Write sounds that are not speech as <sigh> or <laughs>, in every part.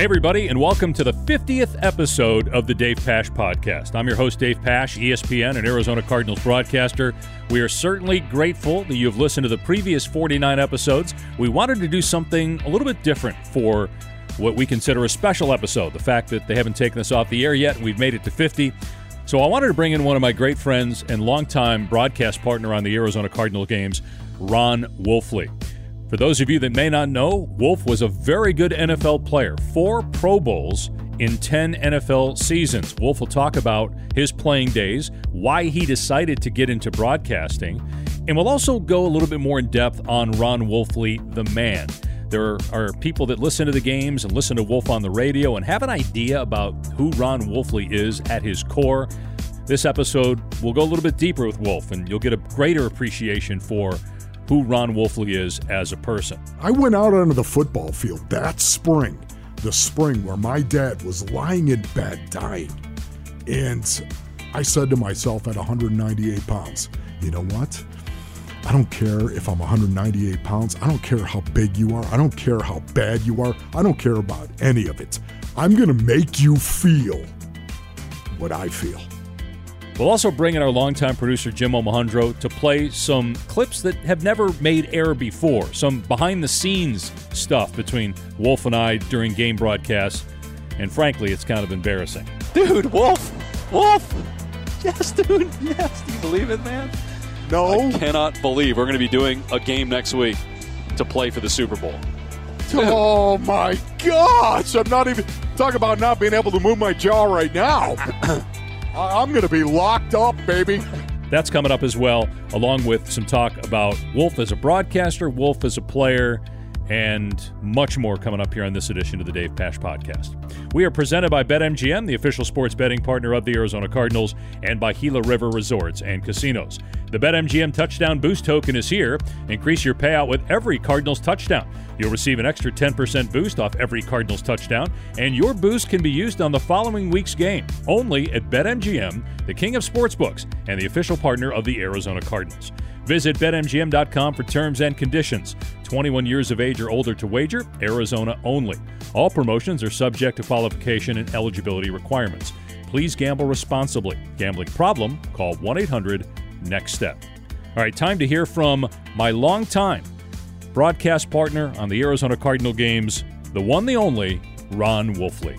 Hey, everybody, and welcome to the 50th episode of the Dave Pasch Podcast. I'm your host, Dave Pasch, ESPN and Arizona Cardinals broadcaster. We are certainly grateful that you've listened to the previous 49 episodes. We wanted to do something a little bit different for what we consider a special episode. The fact that they haven't taken us off the air yet, and we've made it to 50. So I wanted to bring in one of my great friends and longtime broadcast partner on the Arizona Cardinal games, Ron Wolfley. For those of you that may not know, Wolf was a very good NFL player, four Pro Bowls in 10 NFL seasons. Wolf will talk about his playing days, why he decided to get into broadcasting, and we'll also go a little bit more in depth on Ron Wolfley, the man. There are people that listen to the games and listen to Wolf on the radio and have an idea about who Ron Wolfley is at his core. This episode, we'll go a little bit deeper with Wolf, and you'll get a greater appreciation for who Ron Wolfley is as a person. I went out onto the football field that spring, the spring where my dad was lying in bed dying. And I said to myself at 198 pounds, you know what? I don't care if I'm 198 pounds. I don't care how big you are. I don't care how bad you are. I don't care about any of it. I'm going to make you feel what I feel. We'll also bring in our longtime producer, Jim Omahundro, to play some clips that have never made air before, some behind the scenes stuff between Wolf and I during game broadcasts. And frankly, it's kind of embarrassing. Dude, Wolf! Wolf! Yes, dude, yes. Do you believe it, man? No. I cannot believe we're going to be doing a game next week to play for the Super Bowl. Oh my gosh! I'm not even talking about not being able to move my jaw right now. <clears throat> I'm going to be locked up, baby. That's coming up as well, along with some talk about Wolf as a broadcaster, Wolf as a player, and much more coming up here on this edition of the Dave Pasch Podcast. We are presented by BetMGM, the official sports betting partner of the Arizona Cardinals, and by Gila River Resorts and Casinos. The BetMGM Touchdown Boost token is here. Increase your payout with every Cardinals touchdown. You'll receive an extra 10% boost off every Cardinals touchdown, and your boost can be used on the following week's game only at BetMGM, the king of sportsbooks and the official partner of the Arizona Cardinals. Visit BetMGM.com for terms and conditions. 21 years of age or older to wager, Arizona only. All promotions are subject to qualification and eligibility requirements. Please gamble responsibly. Gambling problem? Call 1 800 NEXT STEP. All right, time to hear from my longtime broadcast partner on the Arizona Cardinal games, the one, the only, Ron Wolfley.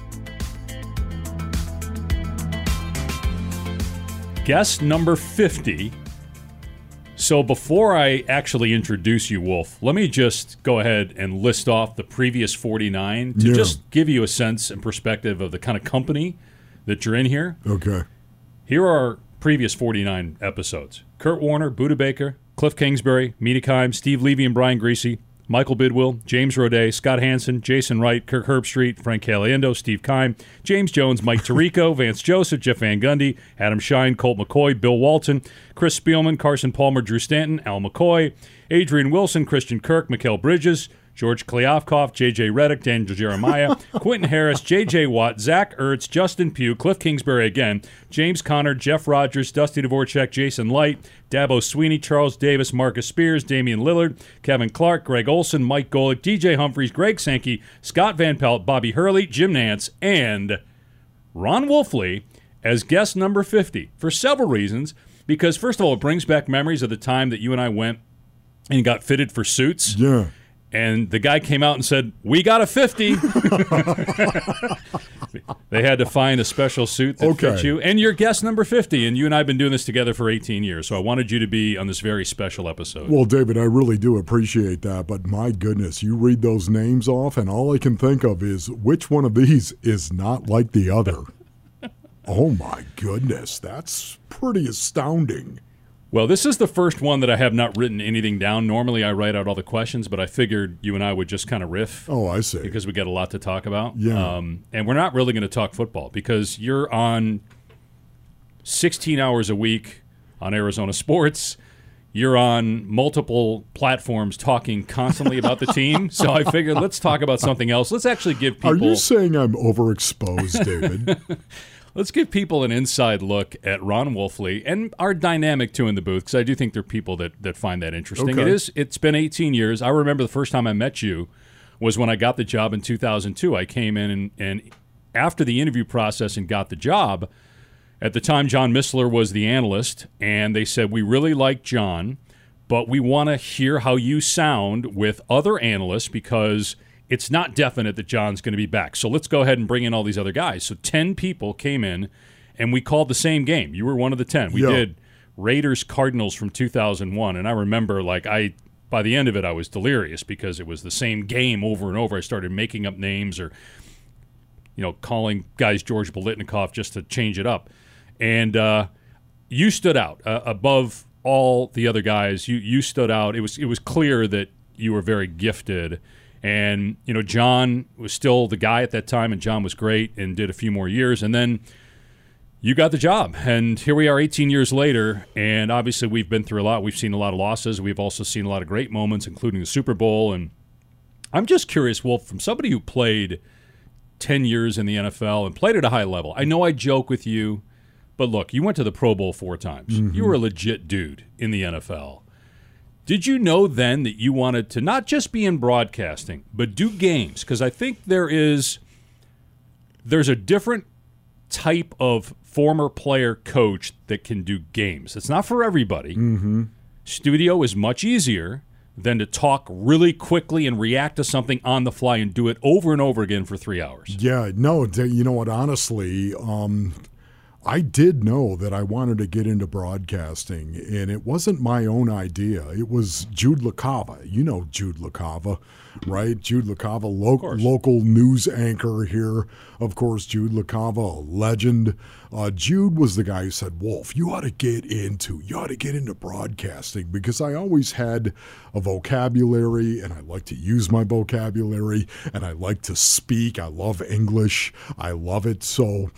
Guest number 50 so before I actually introduce you, Wolf, let me just go ahead and list off the previous 49 to Yeah. just give you a sense and perspective of the kind of company that you're in here. Okay. Here are previous 49 episodes. Kurt Warner, Budda Baker, Cliff Kingsbury, Keim, Steve Levy and Brian Griese, Michael Bidwill, James Roday, Scott Hansen, Jason Wright, Kirk Herbstreit, Frank Caliendo, Steve Keim, James Jones, Mike Tirico, <laughs> Vance Joseph, Jeff Van Gundy, Adam Schein, Colt McCoy, Bill Walton, Chris Spielman, Carson Palmer, Drew Stanton, Al McCoy, Adrian Wilson, Christian Kirk, Mikal Bridges, George Kliavkoff, J.J. Redick, Daniel Jeremiah, <laughs> Quentin Harris, J.J. Watt, Zach Ertz, Justin Pugh, Cliff Kingsbury again, James Conner, Jeff Rogers, Dusty Dvorak, Jason Licht, Dabo Swinney, Charles Davis, Marcus Spears, Damian Lillard, Kevin Clark, Greg Olsen, Mike Golic, DJ Humphries, Greg Sankey, Scott Van Pelt, Bobby Hurley, Jim Nantz, and Ron Wolfley as guest number 50 for several reasons. Because, first of all, it brings back memories of the time that you and I went and got fitted for suits. Yeah. And the guy came out and said, We got a 50. <laughs> they had to find a special suit that Okay. fits you. And you're guest number 50. And you and I have been doing this together for 18 years. So I wanted you to be on this very special episode. Well, David, I really do appreciate that, but my goodness, you read those names off, and all I can think of is which one of these is not like the other. <laughs> oh my goodness, that's pretty astounding. Well, this is the first one that I have not written anything down. Normally I write out all the questions, but I figured you and I would just kind of riff. Oh, I see. because we got a lot to talk about. Yeah. Um, and we're not really going to talk football because you're on 16 hours a week on Arizona <laughs> sports. You're on multiple platforms talking constantly about the team. So I figured let's talk about something else. Let's actually give people Are you saying I'm overexposed, David? <laughs> let's give people an inside look at Ron Wolfley and our dynamic too in the booth because I do think there are people that that find that interesting. Okay. It is. It's been 18 years. I remember the first time I met you was when I got the job in 2002. I came in and, and after the interview process and got the job, at the time, John Missler was the analyst, and they said, We really like John, but we want to hear how you sound with other analysts because it's not definite that John's going to be back. So let's go ahead and bring in all these other guys. So 10 people came in, and we called the same game. You were one of the 10. We Yeah. did Raiders Cardinals from 2001, and I remember, like, I. By the end of it, I was delirious because it was the same game over and over. I started making up names or you know, calling guys George Bolitnikoff just to change it up. And uh, you stood out uh, above all the other guys. You you stood out. It was it was clear that you were very gifted. And you know, John was still the guy at that time, and John was great and did a few more years. And then you got the job, and here we are, 18 years later. And obviously, we've been through a lot. We've seen a lot of losses. We've also seen a lot of great moments, including the Super Bowl. And I'm just curious, Wolf, from somebody who played 10 years in the NFL and played at a high level. I know I joke with you, but look, you went to the Pro Bowl four times. You mm-hmm. were a legit dude in the NFL. Did you know then that you wanted to not just be in broadcasting, but do games? Because I think there is there's a different type of former player coach that can do games. It's not for everybody. Mm-hmm. Studio is much easier than to talk really quickly and react to something on the fly and do it over and over again for three hours. Yeah, no, you know what? Honestly, um, I did know that I wanted to get into broadcasting, and it wasn't my own idea. It was Jude LaCava. You know Jude LaCava, right? Jude LaCava, lo- local news anchor here. Of course, Jude LaCava, a legend. Uh, Jude was the guy who said, Wolf, you ought to get into, you ought to get into broadcasting because I always had a vocabulary and I like to use my vocabulary and I like to speak. I love English. I love it. So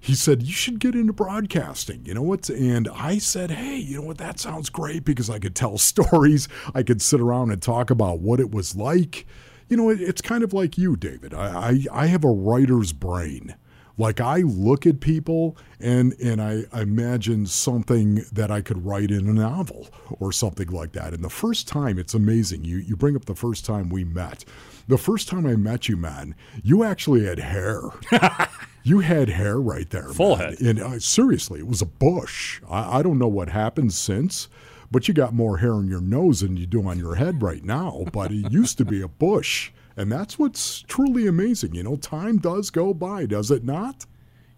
he said, You should get into broadcasting. You know what? And I said, Hey, you know what? That sounds great because I could tell <laughs> stories. I could sit around and talk about what it was like. You know, it, it's kind of like you, David. I, I, I have a writer's brain. Like I look at people and and I imagine something that I could write in a novel or something like that. And the first time, it's amazing. You you bring up the first time we met. The first time I met you, man, you actually had hair. <laughs> you had hair right there, Full man. head. And uh, seriously, it was a bush. I, I don't know what happened since, but you got more hair on your nose than you do on your head right now. But it used to be a bush. And that's what's truly amazing. You know, time does go by, does it not?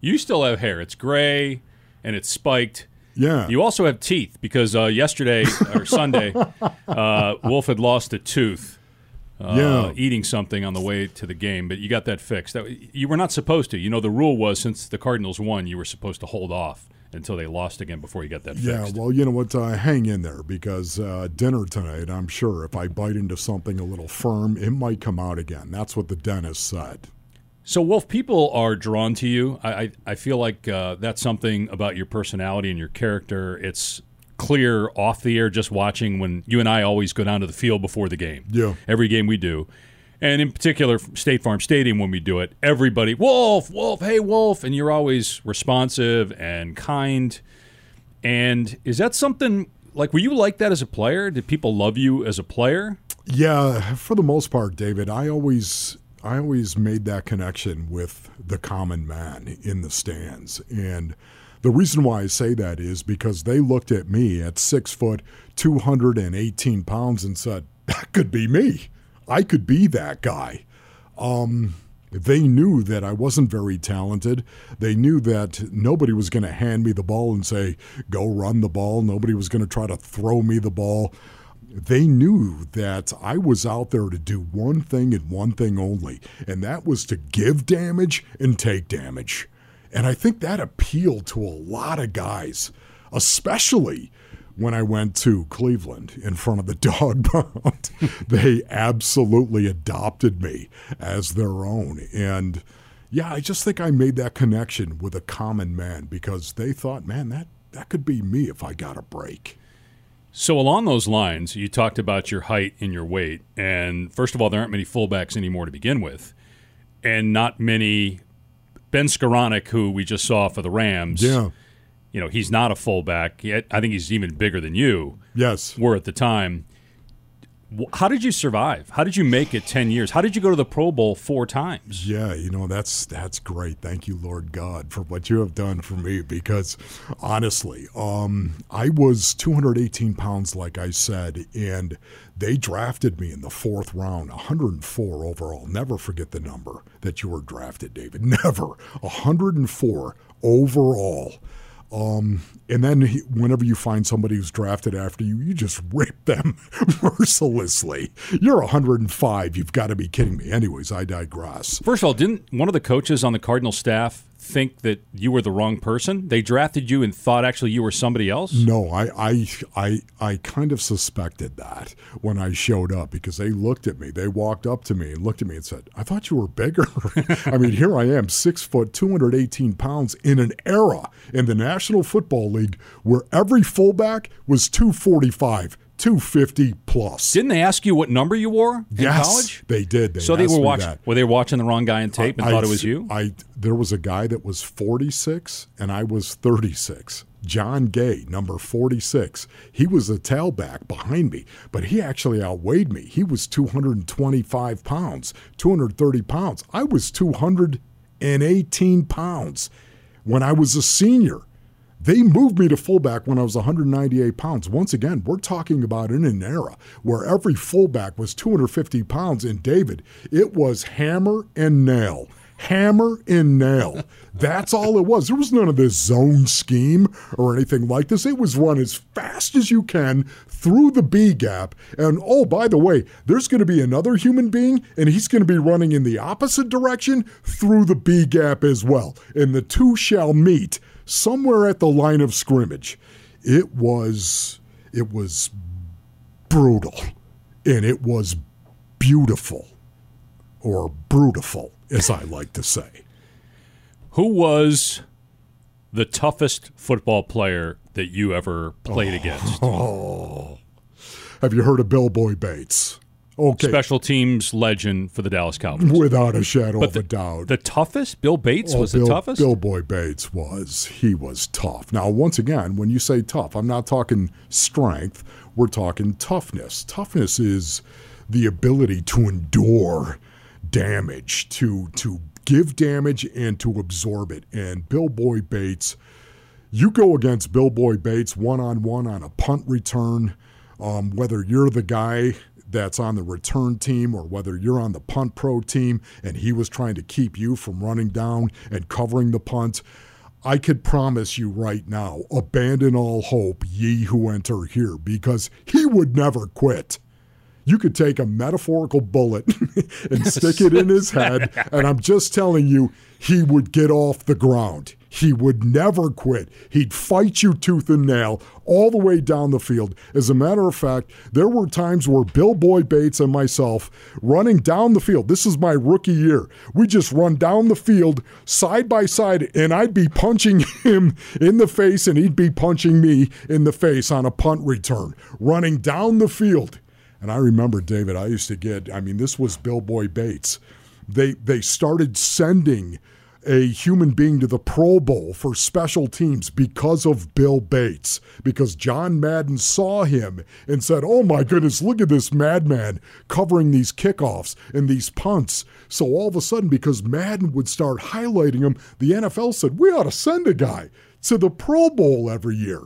You still have hair. It's gray and it's spiked. Yeah. You also have teeth because uh, yesterday or Sunday, <laughs> uh, Wolf had lost a tooth. Uh, Yeah. eating something on the way to the game, but you got that fixed. That, you were not supposed to. You know, the rule was since the Cardinals won, you were supposed to hold off until they lost again before you got that yeah, fixed. well, you know what? Uh, hang in there because uh, dinner tonight, I'm sure if I bite into something a little firm, it might come out again. That's what the dentist said. So, Wolf, people are drawn to you. I, I, I feel like uh, that's something about your personality and your character. It's clear off the air just watching when you and I always go down to the field before the game. Yeah. Every game we do. And in particular, State Farm Stadium, when we do it, everybody, Wolf, Wolf, hey, Wolf. And you're always responsive and kind. And is that something like, were you like that as a player? Did people love you as a player? Yeah, for the most part, David, I always I always made that connection with the common man in the stands. And the reason why I say that is because they looked at me at six foot, 218 pounds, and said, that could be me. I could be that guy. Um, they knew that I wasn't very talented. They knew that nobody was going to hand me the ball and say, go run the ball. Nobody was going to try to throw me the ball they knew that I was out there to do one thing and one thing only, and that was to give damage and take damage. And I think that appealed to a lot of guys, especially when I went to Cleveland in front of the <laughs> dog pound. they absolutely adopted me as their own. And yeah, I just think I made that connection with a common man because they thought, man, that, that could be me if I got a break. So along those lines, you talked about your height and your weight, and first of all, there aren't many fullbacks anymore to begin with, and not many. Ben Skowronek, who we just saw for the Rams, Yeah. you know, he's not a fullback. I think he's even bigger than you Yes. were at the time. How did you survive? How did you make it 10 years? How did you go to the Pro Bowl four times? Yeah, you know, that's that's great. Thank you, Lord God, for what you have done for me because honestly, um, I was 218 pounds like I said and they drafted me in the fourth round, 104 overall. Never forget the number that you were drafted, David. <laughs> Never. 104 overall. Um, and then he, whenever you find somebody who's drafted after you, you just <laughs> rip them <laughs> mercilessly. You're 105. You've got to be kidding me. Anyways, I digress. First of all, didn't one of the coaches on the Cardinal staff think that you were the wrong person? They drafted you and thought actually you were somebody else? No, I I I, I kind of suspected that when I showed up because they looked at me. They walked up to me and looked at me and said, I thought you were bigger. <laughs> I mean, here I am, six foot, 218 pounds in an era in the National Football League where every fullback was 245. 250 plus. Didn't they ask you what number you wore in yes, college? They did. They so they were watching. That. Were they watching the wrong guy in tape and I, thought it was you? I there was a guy that was 46 and I was 36. John Gay, number 46. He was a tailback behind me, but he actually outweighed me. He was 225 pounds, 230 pounds. I was 218 pounds when I was a senior. They moved me to fullback when I was 198 pounds. Once again, we're talking about in an era where every fullback was 250 pounds. And David, it was hammer and nail. Hammer and nail. <laughs> That's all it was. There was none of this zone scheme or anything like this. It was run as fast as you can through the B gap. And oh, by the way, there's going to be another human being, and he's going to be running in the opposite direction through the B gap as well. And the two shall meet somewhere at the line of scrimmage. It was it was brutal and it was beautiful or brutiful as I like to say. Who was the toughest football player that you ever played oh, against? Oh. <laughs> Have you heard of Bill Boy Bates? Okay. Special teams legend for the Dallas Cowboys. Without a shadow but of the, a doubt. The toughest? Bill Bates oh, was Bill, the toughest? Bill Boy Bates was. He was tough. Now, once again, when you say tough, I'm not talking strength, we're talking toughness. Toughness is the ability to endure damage, to to give damage and to absorb it. And Bill Boy Bates, you go against Bill Boy Bates one on one on a punt return, um, whether you're the guy that's on the return team or whether you're on the punt pro team and he was trying to keep you from running down and covering the punt. I could promise you right now, abandon all hope, ye who enter here, because he would never quit. You could take a metaphorical bullet <laughs> and stick it in his head, <laughs> and I'm just telling you, he would get off the ground. He would never quit. He'd fight you tooth and nail all the way down the field. As a matter of fact, there were times where Bill Boy Bates and myself running down the field. This is my rookie year. We just run down the field side by side, and I'd be punching <laughs> him in the face, and he'd be punching me in the face on a punt return, running down the field. And I remember, David, I used to get, I mean, this was Bill Boy Bates. They, they started sending a human being to the Pro Bowl for special teams because of Bill Bates, because John Madden saw him and said, Oh my goodness, look at this madman covering these kickoffs and these punts. So all of a sudden, because Madden would start highlighting him, the NFL said, We ought to send a guy to the Pro Bowl every year.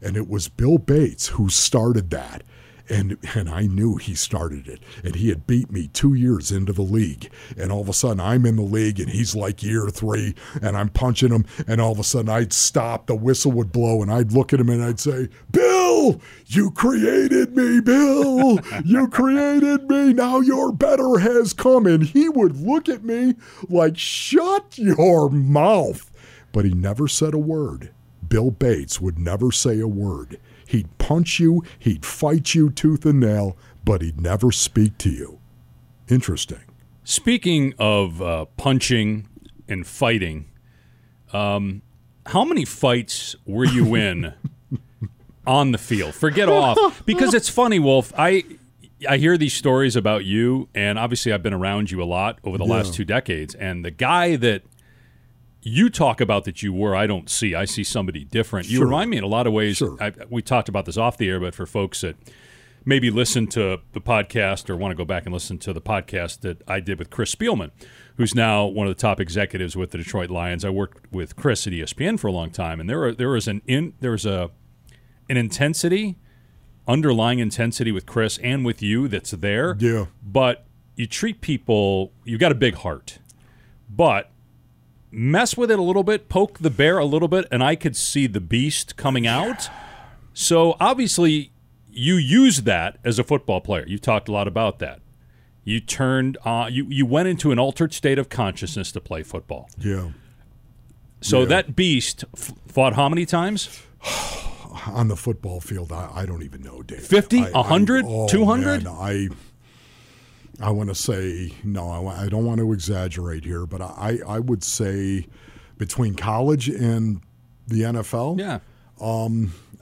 And it was Bill Bates who started that and and I knew he started it, and he had beat me two years into the league, and all of a sudden I'm in the league, and he's like year three, and I'm punching him, and all of a sudden I'd stop, the whistle would blow, and I'd look at him and I'd say, "Bill, you created me, Bill, you created me. Now your better has come," and he would look at me like, "Shut your mouth," but he never said a word. Bill Bates would never say a word. He'd punch you, he'd fight you tooth and nail, but he'd never speak to you. Interesting. Speaking of uh, punching and fighting, um, how many fights were you in <laughs> on the field? Forget off, because it's funny, Wolf. I I hear these stories about you, and obviously I've been around you a lot over the yeah. last two decades. And the guy that you talk about that you were, I don't see. I see somebody different. You remind me in a lot of ways. Sure. I, we talked about this off the air, but for folks that maybe listen to the podcast or want to go back and listen to the podcast that I did with Chris Spielman, who's now one of the top executives with the Detroit Lions. I worked with Chris at ESPN for a long time, and there were, there was an in there was a an intensity, underlying intensity with Chris and with you that's there. Yeah. But you treat people. You've got a big heart, but mess with it a little bit, poke the bear a little bit, and I could see the beast coming out. So obviously, you use that as a football player. You've talked a lot about that. You turned, uh, you you went into an altered state of consciousness to play football. Yeah. So Yeah. that beast f- fought how many times? <sighs> On the football field, I, I don't even know, Dave. 50? I- I- 100? oh, 200? man, I I want to say no. I, don't want to exaggerate here, but I I would say between college and the NFL, Yeah,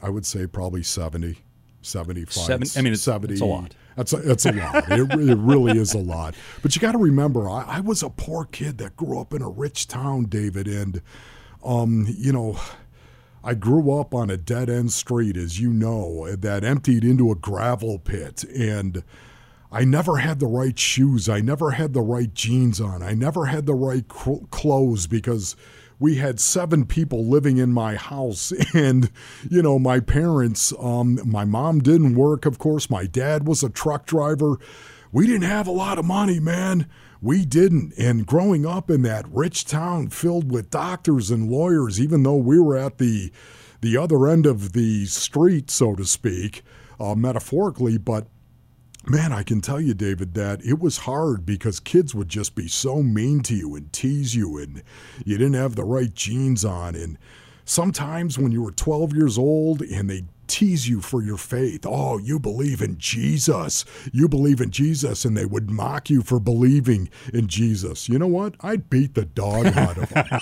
I would say probably 70, 75. Seven- I mean, it's- 70. it's a lot. That's a, it's a lot. it, it really is a lot. But you got to remember, I, I was a poor kid that grew up in a rich town, David, and um, you know, I grew up on a dead end street, as you know, that emptied into a gravel pit, and I never had the right shoes. I never had the right jeans on. I never had the right clothes because we had seven people living in my house. <laughs> And you know my parents um, my mom didn't work of course. My dad was a truck driver. We didn't have a lot of money man. We didn't. And growing up in that rich town filled with doctors and lawyers even though we were at the the other end of the street so to speak uh, metaphorically but Man, I can tell you, David, that it was hard because kids would just be so mean to you and tease you, and you didn't have the right jeans on. And sometimes when you were 12 years old and they tease you for your faith, oh, you believe in Jesus, you believe in Jesus, and they would mock you for believing in Jesus. You know what? I'd beat the dog out of them.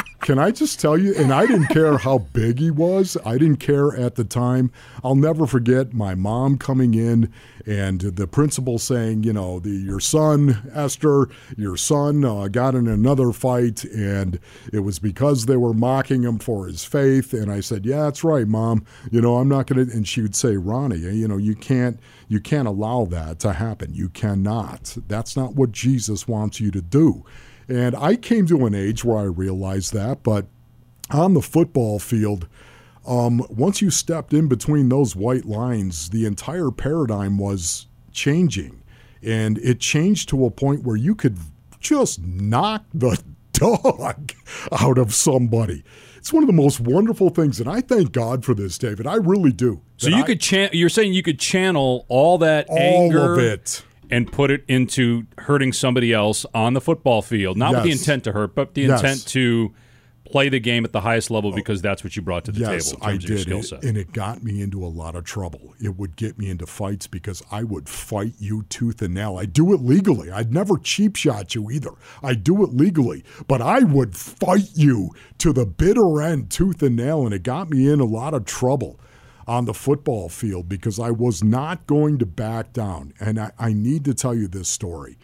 <laughs> Can I just tell you? And I didn't care how big he was. I didn't care at the time. I'll never forget my mom coming in and the principal saying, you know, the, your son, Esther, your son uh, got in another fight, and it was because they were mocking him for his faith. And I said, yeah, that's right, mom. You know, I'm not going to. And she would say, Ronnie, you know, you can't, you can't allow that to happen. You cannot. That's not what Jesus wants you to do. And I came to an age where I realized that, but on the football field, um, once you stepped in between those white lines, the entire paradigm was changing. And it changed to a point where you could just knock the <laughs> dog out of somebody. It's one of the most wonderful things. And I thank God for this, David. I really do. so you I- could chan- You're saying you could channel all that all anger of it. And put it into hurting somebody else on the football field, not with the intent to hurt, but the Yes. intent to play the game at the highest level because that's what you brought to the Yes, table I terms of your did. skill It- set. and it got me into a lot of trouble. It would get me into fights because I would fight you tooth and nail. I do it legally. I'd never cheap shot you either. I do it legally, but I would fight you to the bitter end, tooth and nail, and it got me in a lot of trouble on the football field because I was not going to back down. And I, I need to tell you this story.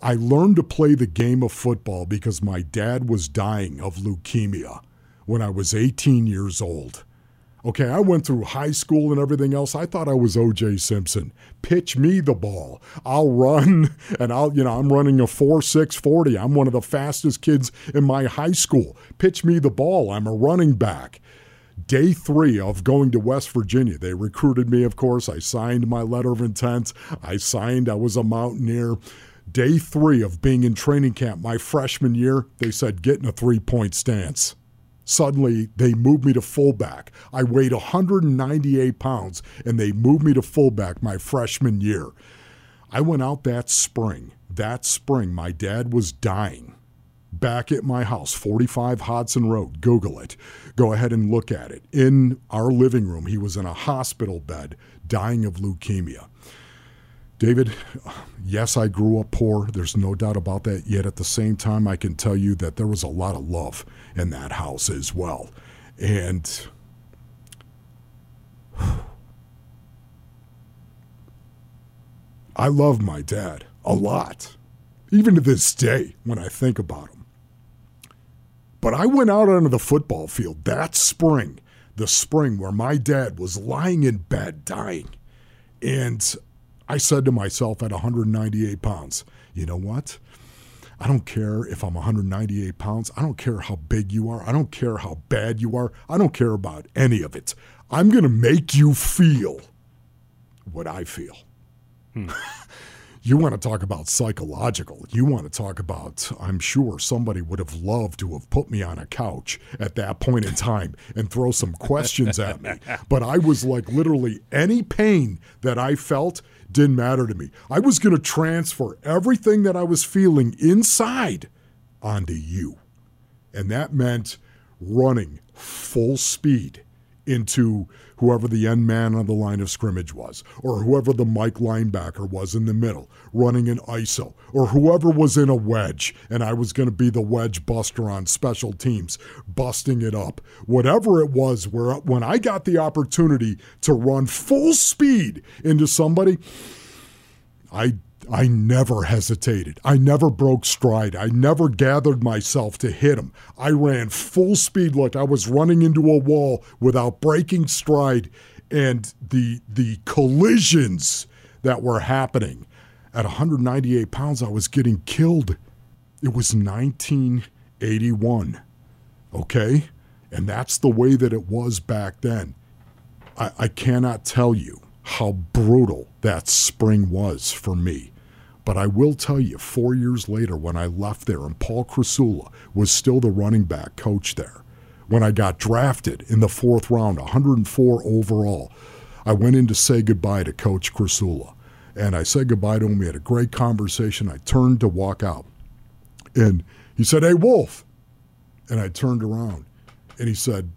I learned to play the game of football because my dad was dying of leukemia when I was 18 years old. Okay, I went through high school and everything else. I thought I was OJ Simpson. Pitch me the ball. I'll run <laughs> and I'll, you know, I'm running a 4 6 40. I'm one of the fastest kids in my high school. Pitch me the ball. I'm a running back. Day three of going to West Virginia, they recruited me, of course. I signed my letter of intent. I signed, I was a mountaineer. Day three of being in training camp, my freshman year, they said, get in a three point stance. Suddenly, they moved me to fullback. I weighed 198 pounds, and they moved me to fullback my freshman year. I went out that spring. That spring, my dad was dying back at my house, 45 Hodson Road. Google it. Go ahead and look at it. In our living room, he was in a hospital bed dying of leukemia. David, yes, I grew up poor. There's no doubt about that. Yet at the same time, I can tell you that there was a lot of love in that house as well. And <sighs> I love my dad a lot, even to this day when I think about him. But I went out onto the football field that spring, the spring where my dad was lying in bed dying. And I said to myself at 198 pounds, you know what? I don't care if I'm 198 pounds. I don't care how big you are. I don't care how bad you are. I don't care about any of it. I'm going to make you feel what I feel. Hmm. <laughs> you want to talk about psychological. You want to talk about, I'm sure somebody would have loved to have put me on a couch at that point in time and throw some questions at me. <laughs> But I was like, literally, any pain that I felt didn't matter to me. I was going to transfer everything that I was feeling inside onto you. And that meant running full speed into whoever the end man on the line of scrimmage was, or whoever the Mike linebacker was in the middle, running an ISO, or whoever was in a wedge, and I was going to be the wedge buster on special teams, busting it up. Whatever it was, where when I got the opportunity to run full speed into somebody, I I never hesitated. I never broke stride. I never gathered myself to hit him. I ran full speed like I was running into a wall without breaking stride. And the the collisions that were happening at 198 pounds, I was getting killed. It was 1981. Okay? And that's the way that it was back then. I, I cannot tell you how brutal that spring was for me. But I will tell you, four years later, when I left there, and Paul Krasula was still the running back coach there, when I got drafted in the fourth round, 104 overall, I went in to say goodbye to Coach Krasula. And I said goodbye to him. We had a great conversation. I turned to walk out. And he said, Hey, Wolf. And I turned around and he said,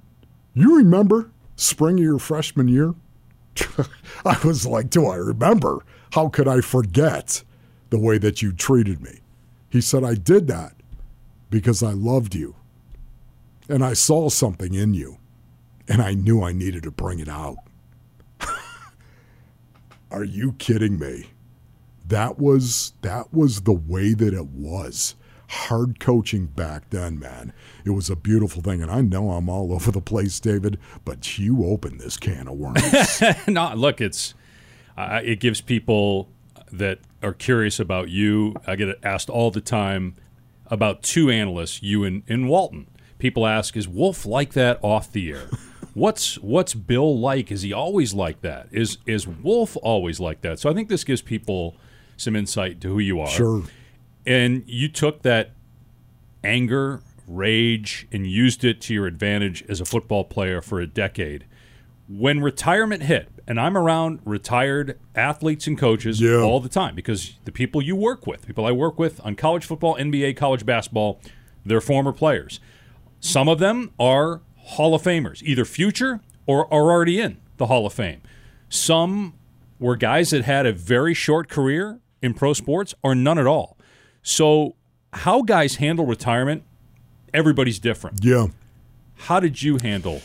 You remember spring of your freshman year? <laughs> I was like, Do I remember? How could I forget? The way that you treated me. He said, I did that because I loved you. And I saw something in you. And I knew I needed to bring it out. <laughs> Are you kidding me? That was that was the way that it was. Hard coaching back then, man. It was a beautiful thing. And I know I'm all over the place, David, but you opened this can of worms. <laughs> no, look, it's uh, it gives people that are curious about you. I get asked all the time about two analysts, you and, and Walton. People ask, is Wolf like that off the air? <laughs> what's what's Bill like? Is he always like that? Is is Wolf always like that? So I think this gives people some insight to who you are. Sure. And you took that anger, rage, and used it to your advantage as a football player for a decade. When retirement hit, and I'm around retired athletes and coaches yeah. all the time because the people you work with, people I work with on college football, NBA, college basketball, they're former players. Some of them are Hall of Famers, either future or are already in the Hall of Fame. Some were guys that had a very short career in pro sports or none at all. So, how guys handle retirement, everybody's different. Yeah. How did you handle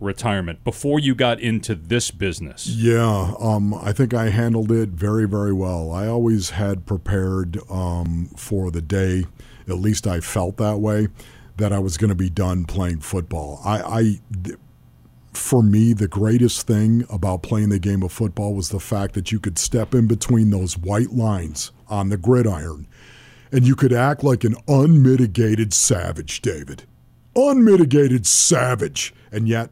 retirement before you got into this business? Yeah, um, I think I handled it very, very well. I always had prepared um, for the day, at least I felt that way, that I was going to be done playing football. I, I for me, the greatest thing about playing the game of football was the fact that you could step in between those white lines on the gridiron and you could act like an unmitigated savage, David. Unmitigated savage. And yet,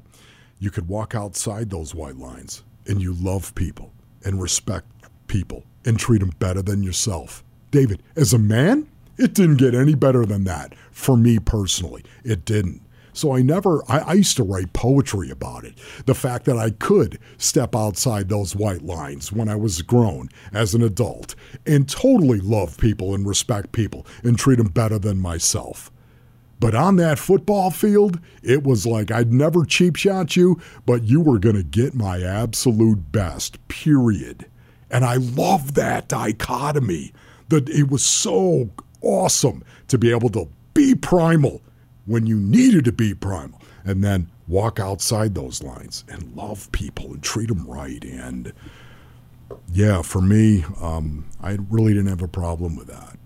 you could walk outside those white lines and you love people and respect people and treat them better than yourself. David, as a man, it didn't get any better than that for me personally. It didn't. So I never, I, I, used to write poetry about it. The fact that I could step outside those white lines when I was grown as an adult and totally love people and respect people and treat them better than myself. But on that football field, it was like I'd never cheap shot you, but you were going to get my absolute best, period. And I love that dichotomy. That it was so awesome to be able to be primal when you needed to be primal and then walk outside those lines and love people and treat them right. And yeah, for me, um, I really didn't have a problem with that.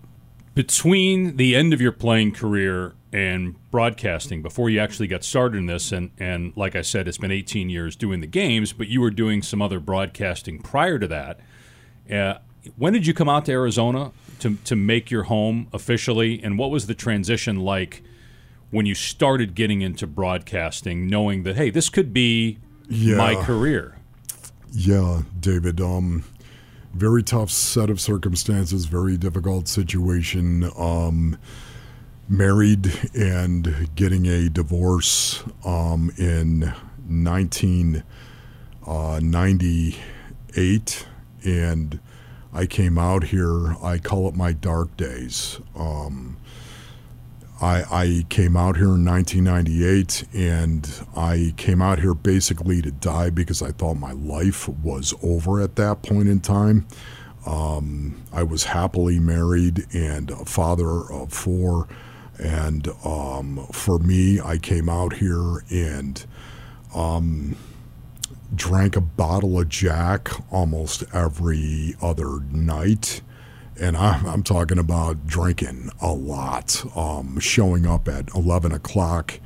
Between the end of your playing career and broadcasting before you actually got started in this. And, and like I said, it's been 18 years doing the games, but you were doing some other broadcasting prior to that. Uh, when did you come out to Arizona to, to make your home officially? And what was the transition like when you started getting into broadcasting, knowing that, hey, this could be Yeah. my career? Yeah, David. Um, very tough set of circumstances, very difficult situation. Um, married and getting a divorce um, in 1998, and I came out here. I call it my dark days. Um, I, I came out here in 1998 and I came out here basically to die because I thought my life was over at that point in time. Um, I was happily married and a father of four. And um, for me, I came out here and um, drank a bottle of Jack almost every other night and I'm, I'm talking about drinking a lot, um, showing up at 11 o'clock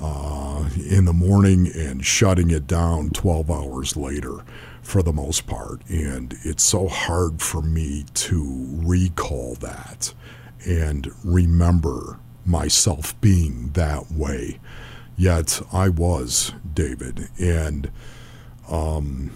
uh, in the morning and shutting it down 12 hours later for the most part. And it's so hard for me to recall that and remember myself being that way. Yet I was, David. And um,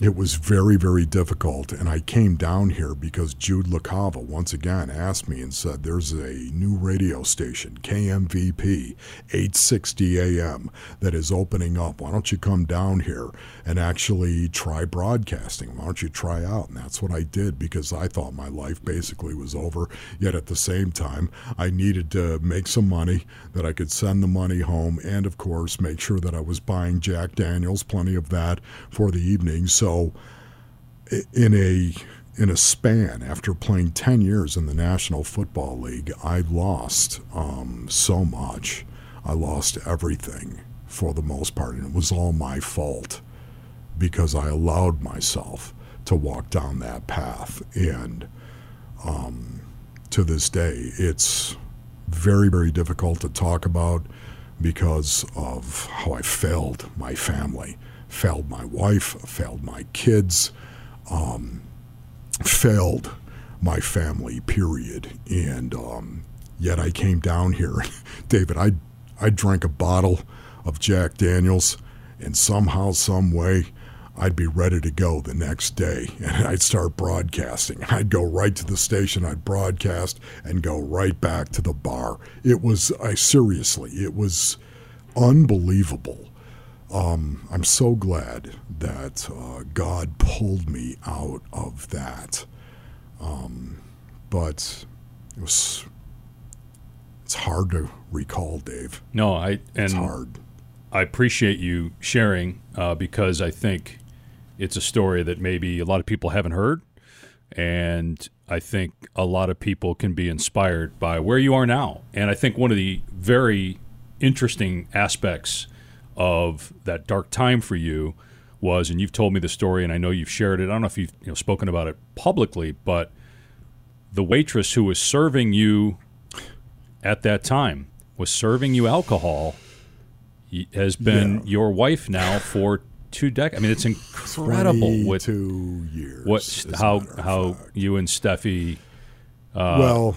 it was very, very difficult. And I came down here because Jude LaCava once again asked me and said, There's a new radio station, KMVP, 860 AM, that is opening up. Why don't you come down here and actually try broadcasting? Why don't you try out? And that's what I did because I thought my life basically was over. Yet at the same time, I needed to make some money that I could send the money home and, of course, make sure that I was buying Jack Daniels, plenty of that for the evening. So so in a in a span after playing 10 years in the National Football League, I lost um, so much. I lost everything for the most part, and it was all my fault because I allowed myself to walk down that path. And um, to this day, it's very, very difficult to talk about because of how I failed my family failed my wife, failed my kids, um, failed my family, period. And um, yet I came down here. <laughs> David, I, I drank a bottle of Jack Daniels, and somehow, some way, I'd be ready to go the next day <laughs> and I'd start broadcasting. I'd go right to the station, I'd broadcast and go right back to the bar. It was, I seriously, it was unbelievable um, I'm so glad that uh, God pulled me out of that. Um, but it was it's hard to recall, Dave. No, I and it's hard. I appreciate you sharing uh, because I think it's a story that maybe a lot of people haven't heard, and I think a lot of people can be inspired by where you are now. And I think one of the very interesting aspects of that dark time for you was, and you've told me the story, and I know you've shared it. I don't know if you've you know, spoken about it publicly, but the waitress who was serving you at that time was serving you alcohol has been Yeah. your wife now for two decades. I mean, it's incredible what two years. what how how fact. you and Steffi. Uh, well,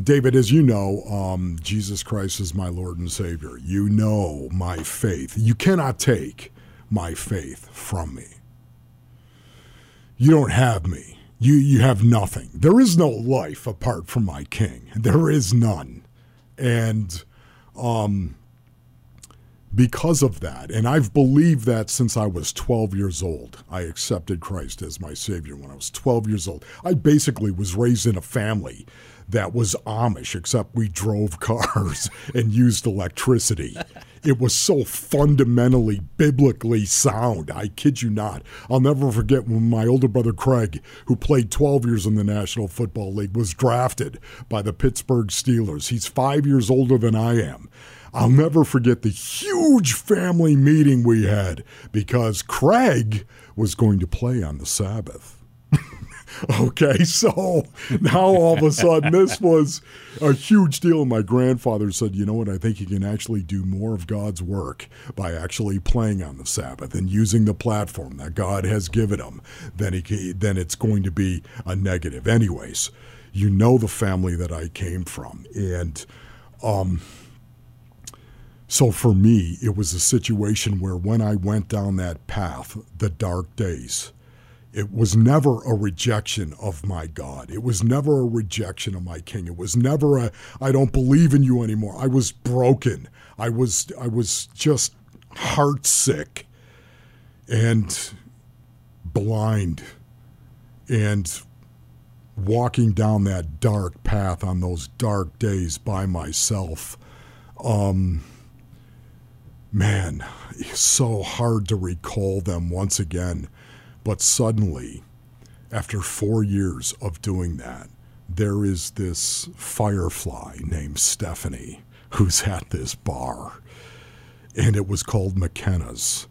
David, as you know, um, Jesus Christ is my Lord and Savior. You know my faith. You cannot take my faith from me. You don't have me. You you have nothing. There is no life apart from my King. There is none, and um, because of that, and I've believed that since I was 12 years old. I accepted Christ as my Savior when I was 12 years old. I basically was raised in a family that was Amish, except we drove cars <laughs> and used electricity. It was so fundamentally biblically sound. I kid you not. I'll never forget when my older brother Craig, who played 12 years in the National Football League, was drafted by the Pittsburgh Steelers. He's five years older than I am. I'll never forget the huge family meeting we had because Craig was going to play on the Sabbath. Okay, <laughs> so now all of a sudden this was a huge deal. And my grandfather said, You know what? I think you can actually do more of God's work by actually playing on the Sabbath and using the platform that God has given him Then he, than it's going to be a negative. Anyways, you know the family that I came from. And, um, so for me, it was a situation where when I went down that path, the dark days, it was never a rejection of my God. It was never a rejection of my King. It was never a I don't believe in you anymore. I was broken. I was I was just heartsick and blind and walking down that dark path on those dark days by myself. Um, man, it's so hard to recall them once again. But suddenly, after four years of doing that, there is this firefly named Stephanie who's at this bar. And it was called McKenna's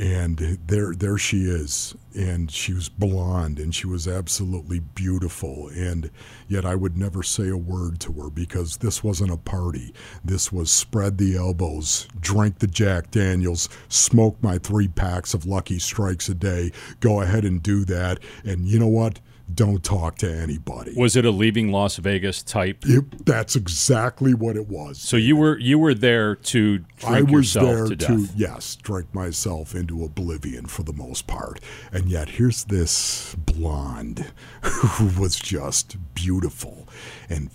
and there there she is. And she was blonde and she was absolutely beautiful. And yet I would never say a word to her because this wasn't a party. This was spread the elbows drink the Jack Daniels smoke my 3 packs of lucky strikes a day go ahead and do that. And you know what don't talk to anybody. Was it a leaving Las Vegas type? It, that's exactly what it was. So you were you were there to drink I was there to, to yes, drink myself into oblivion for the most part. And yet here's this blonde <laughs> who was just beautiful and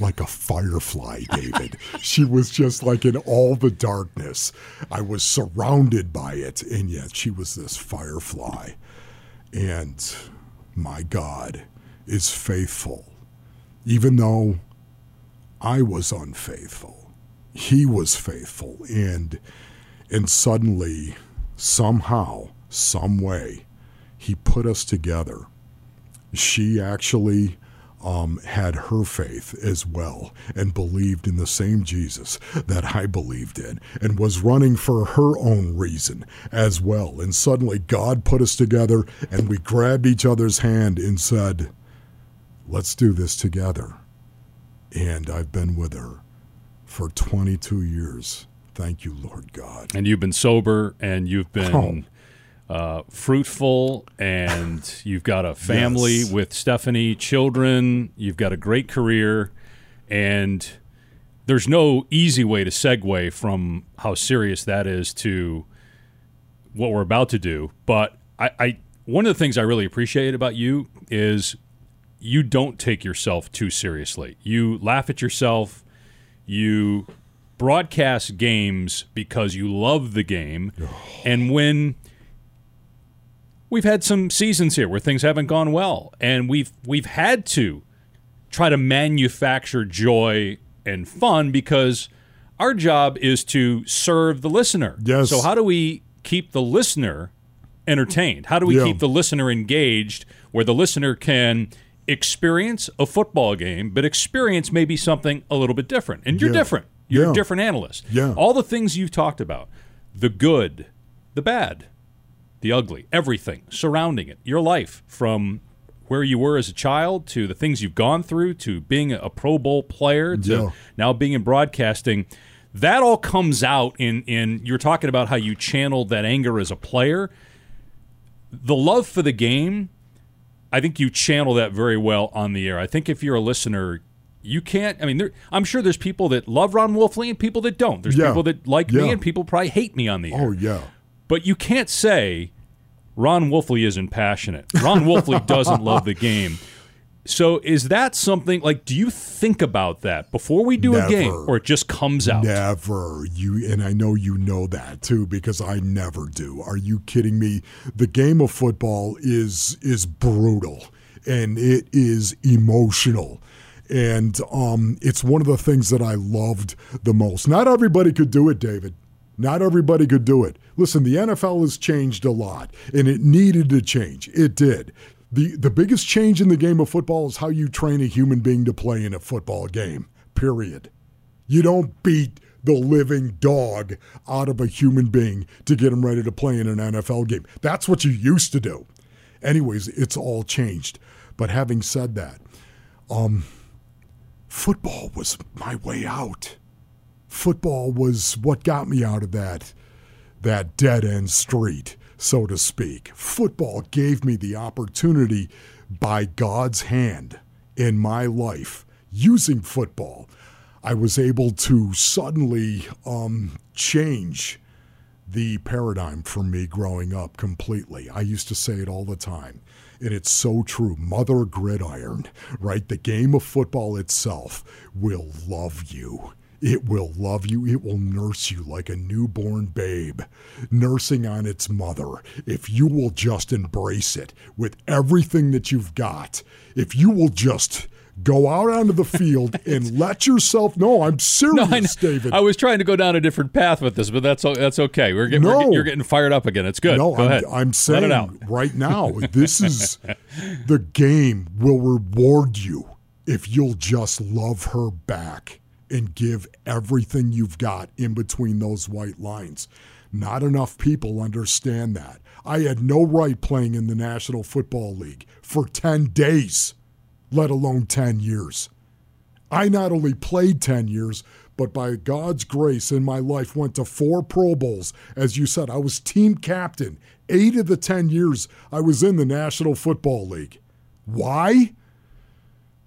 like a firefly, <laughs> David. she was just like in all the darkness. I was surrounded by it, and yet she was this firefly. And my God is faithful. Even though I was unfaithful, he was faithful. And, and suddenly, somehow, some way, he put us together. She actually um, had her faith as well and believed in the same Jesus that I believed in and was running for her own reason as well. And suddenly God put us together and we grabbed each other's hand and said, Let's do this together. And I've been with her for 22 years. Thank you, Lord God. And you've been sober and you've been. Oh uh, fruitful and <laughs> you've got a family yes. with Stephanie, children, you've got a great career, and there's no easy way to segue from how serious that is to what we're about to do. But I, I one of the things I really appreciate about you is you don't take yourself too seriously. You laugh at yourself. You broadcast games because you love the game. <sighs> and when we've had some seasons here where things haven't gone well, and we've we've had to try to manufacture joy and fun because our job is to serve the listener. Yes. So how do we keep the listener entertained? How do we yeah. keep the listener engaged where the listener can experience a football game, but experience maybe something a little bit different? And you're yeah. different. You're yeah. a different analyst. Yeah. All the things you've talked about, the good, the bad, the ugly, everything surrounding it, your life from where you were as a child to the things you've gone through to being a Pro Bowl player to yeah. now being in broadcasting. That all comes out in in you're talking about how you channeled that anger as a player. The love for the game, I think you channel that very well on the air. I think if you're a listener, you can't. I mean, there, I'm sure there's people that love Ron Wolfley and people that don't. There's yeah. people that like yeah. me and people probably hate me on the oh, air. Oh yeah. But you can't say Ron Wolfley isn't passionate. Ron Wolfley doesn't love the game. So is that something like do you think about that before we do never, a game or it just comes out? Never. You and I know you know that too because I never do. Are you kidding me? The game of football is is brutal and it is emotional. And um, it's one of the things that I loved the most. Not everybody could do it, David. Not everybody could do it. Listen, the NFL has changed a lot, and it needed to change. It did. The, the biggest change in the game of football is how you train a human being to play in a football game, period. You don't beat the living dog out of a human being to get him ready to play in an NFL game. That's what you used to do. Anyways, it's all changed. But having said that, um, football was my way out. Football was what got me out of that that dead end street, so to speak. Football gave me the opportunity by God's hand in my life using football. I was able to suddenly um, change the paradigm for me growing up completely. I used to say it all the time, and it's so true. Mother Gridiron, right? The game of football itself will love you. It will love you. It will nurse you like a newborn babe, nursing on its mother. If you will just embrace it with everything that you've got, if you will just go out onto the field <laughs> and let yourself know. I'm serious, No, I, David. I was trying to go down a different path with this, but that's that's okay. We're getting, No. we're, you're getting fired up again. It's good. No, go I'm, ahead. I'm saying right now, <laughs> this is the game will reward you if you'll just love her back and give everything you've got in between those white lines. Not enough people understand that. I had no right playing in the National Football League for 10 days, let alone 10 years. I not only played 10 years, but by God's grace in my life went to four Pro Bowls. As you said, I was team captain eight of the 10 years I was in the National Football League. Why?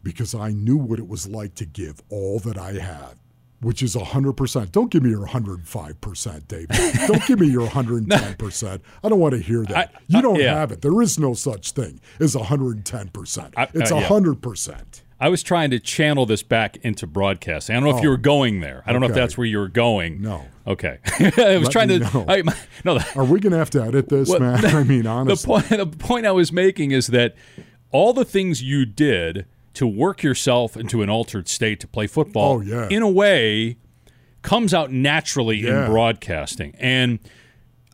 Because I knew what it was like to give all that I had, which is 100%. Don't give me your 105%, David. don't give me your 110%. <laughs> I don't want to hear that. I- you don't yeah. have it. There is no such thing as 110%. I- it's uh, yeah. 100%. I was trying to channel this back into broadcasting. I don't know if you were going there. I don't know if Oh. That's where you were going. No. Okay. <laughs> I was Let trying to. I, my- no, Are we going to have to edit this, Well, man? <laughs> I mean, the honestly. point the point I was making is that all the things you did to work yourself into an altered state to play football, Oh, yeah. in a way, comes out naturally Yeah. in broadcasting. And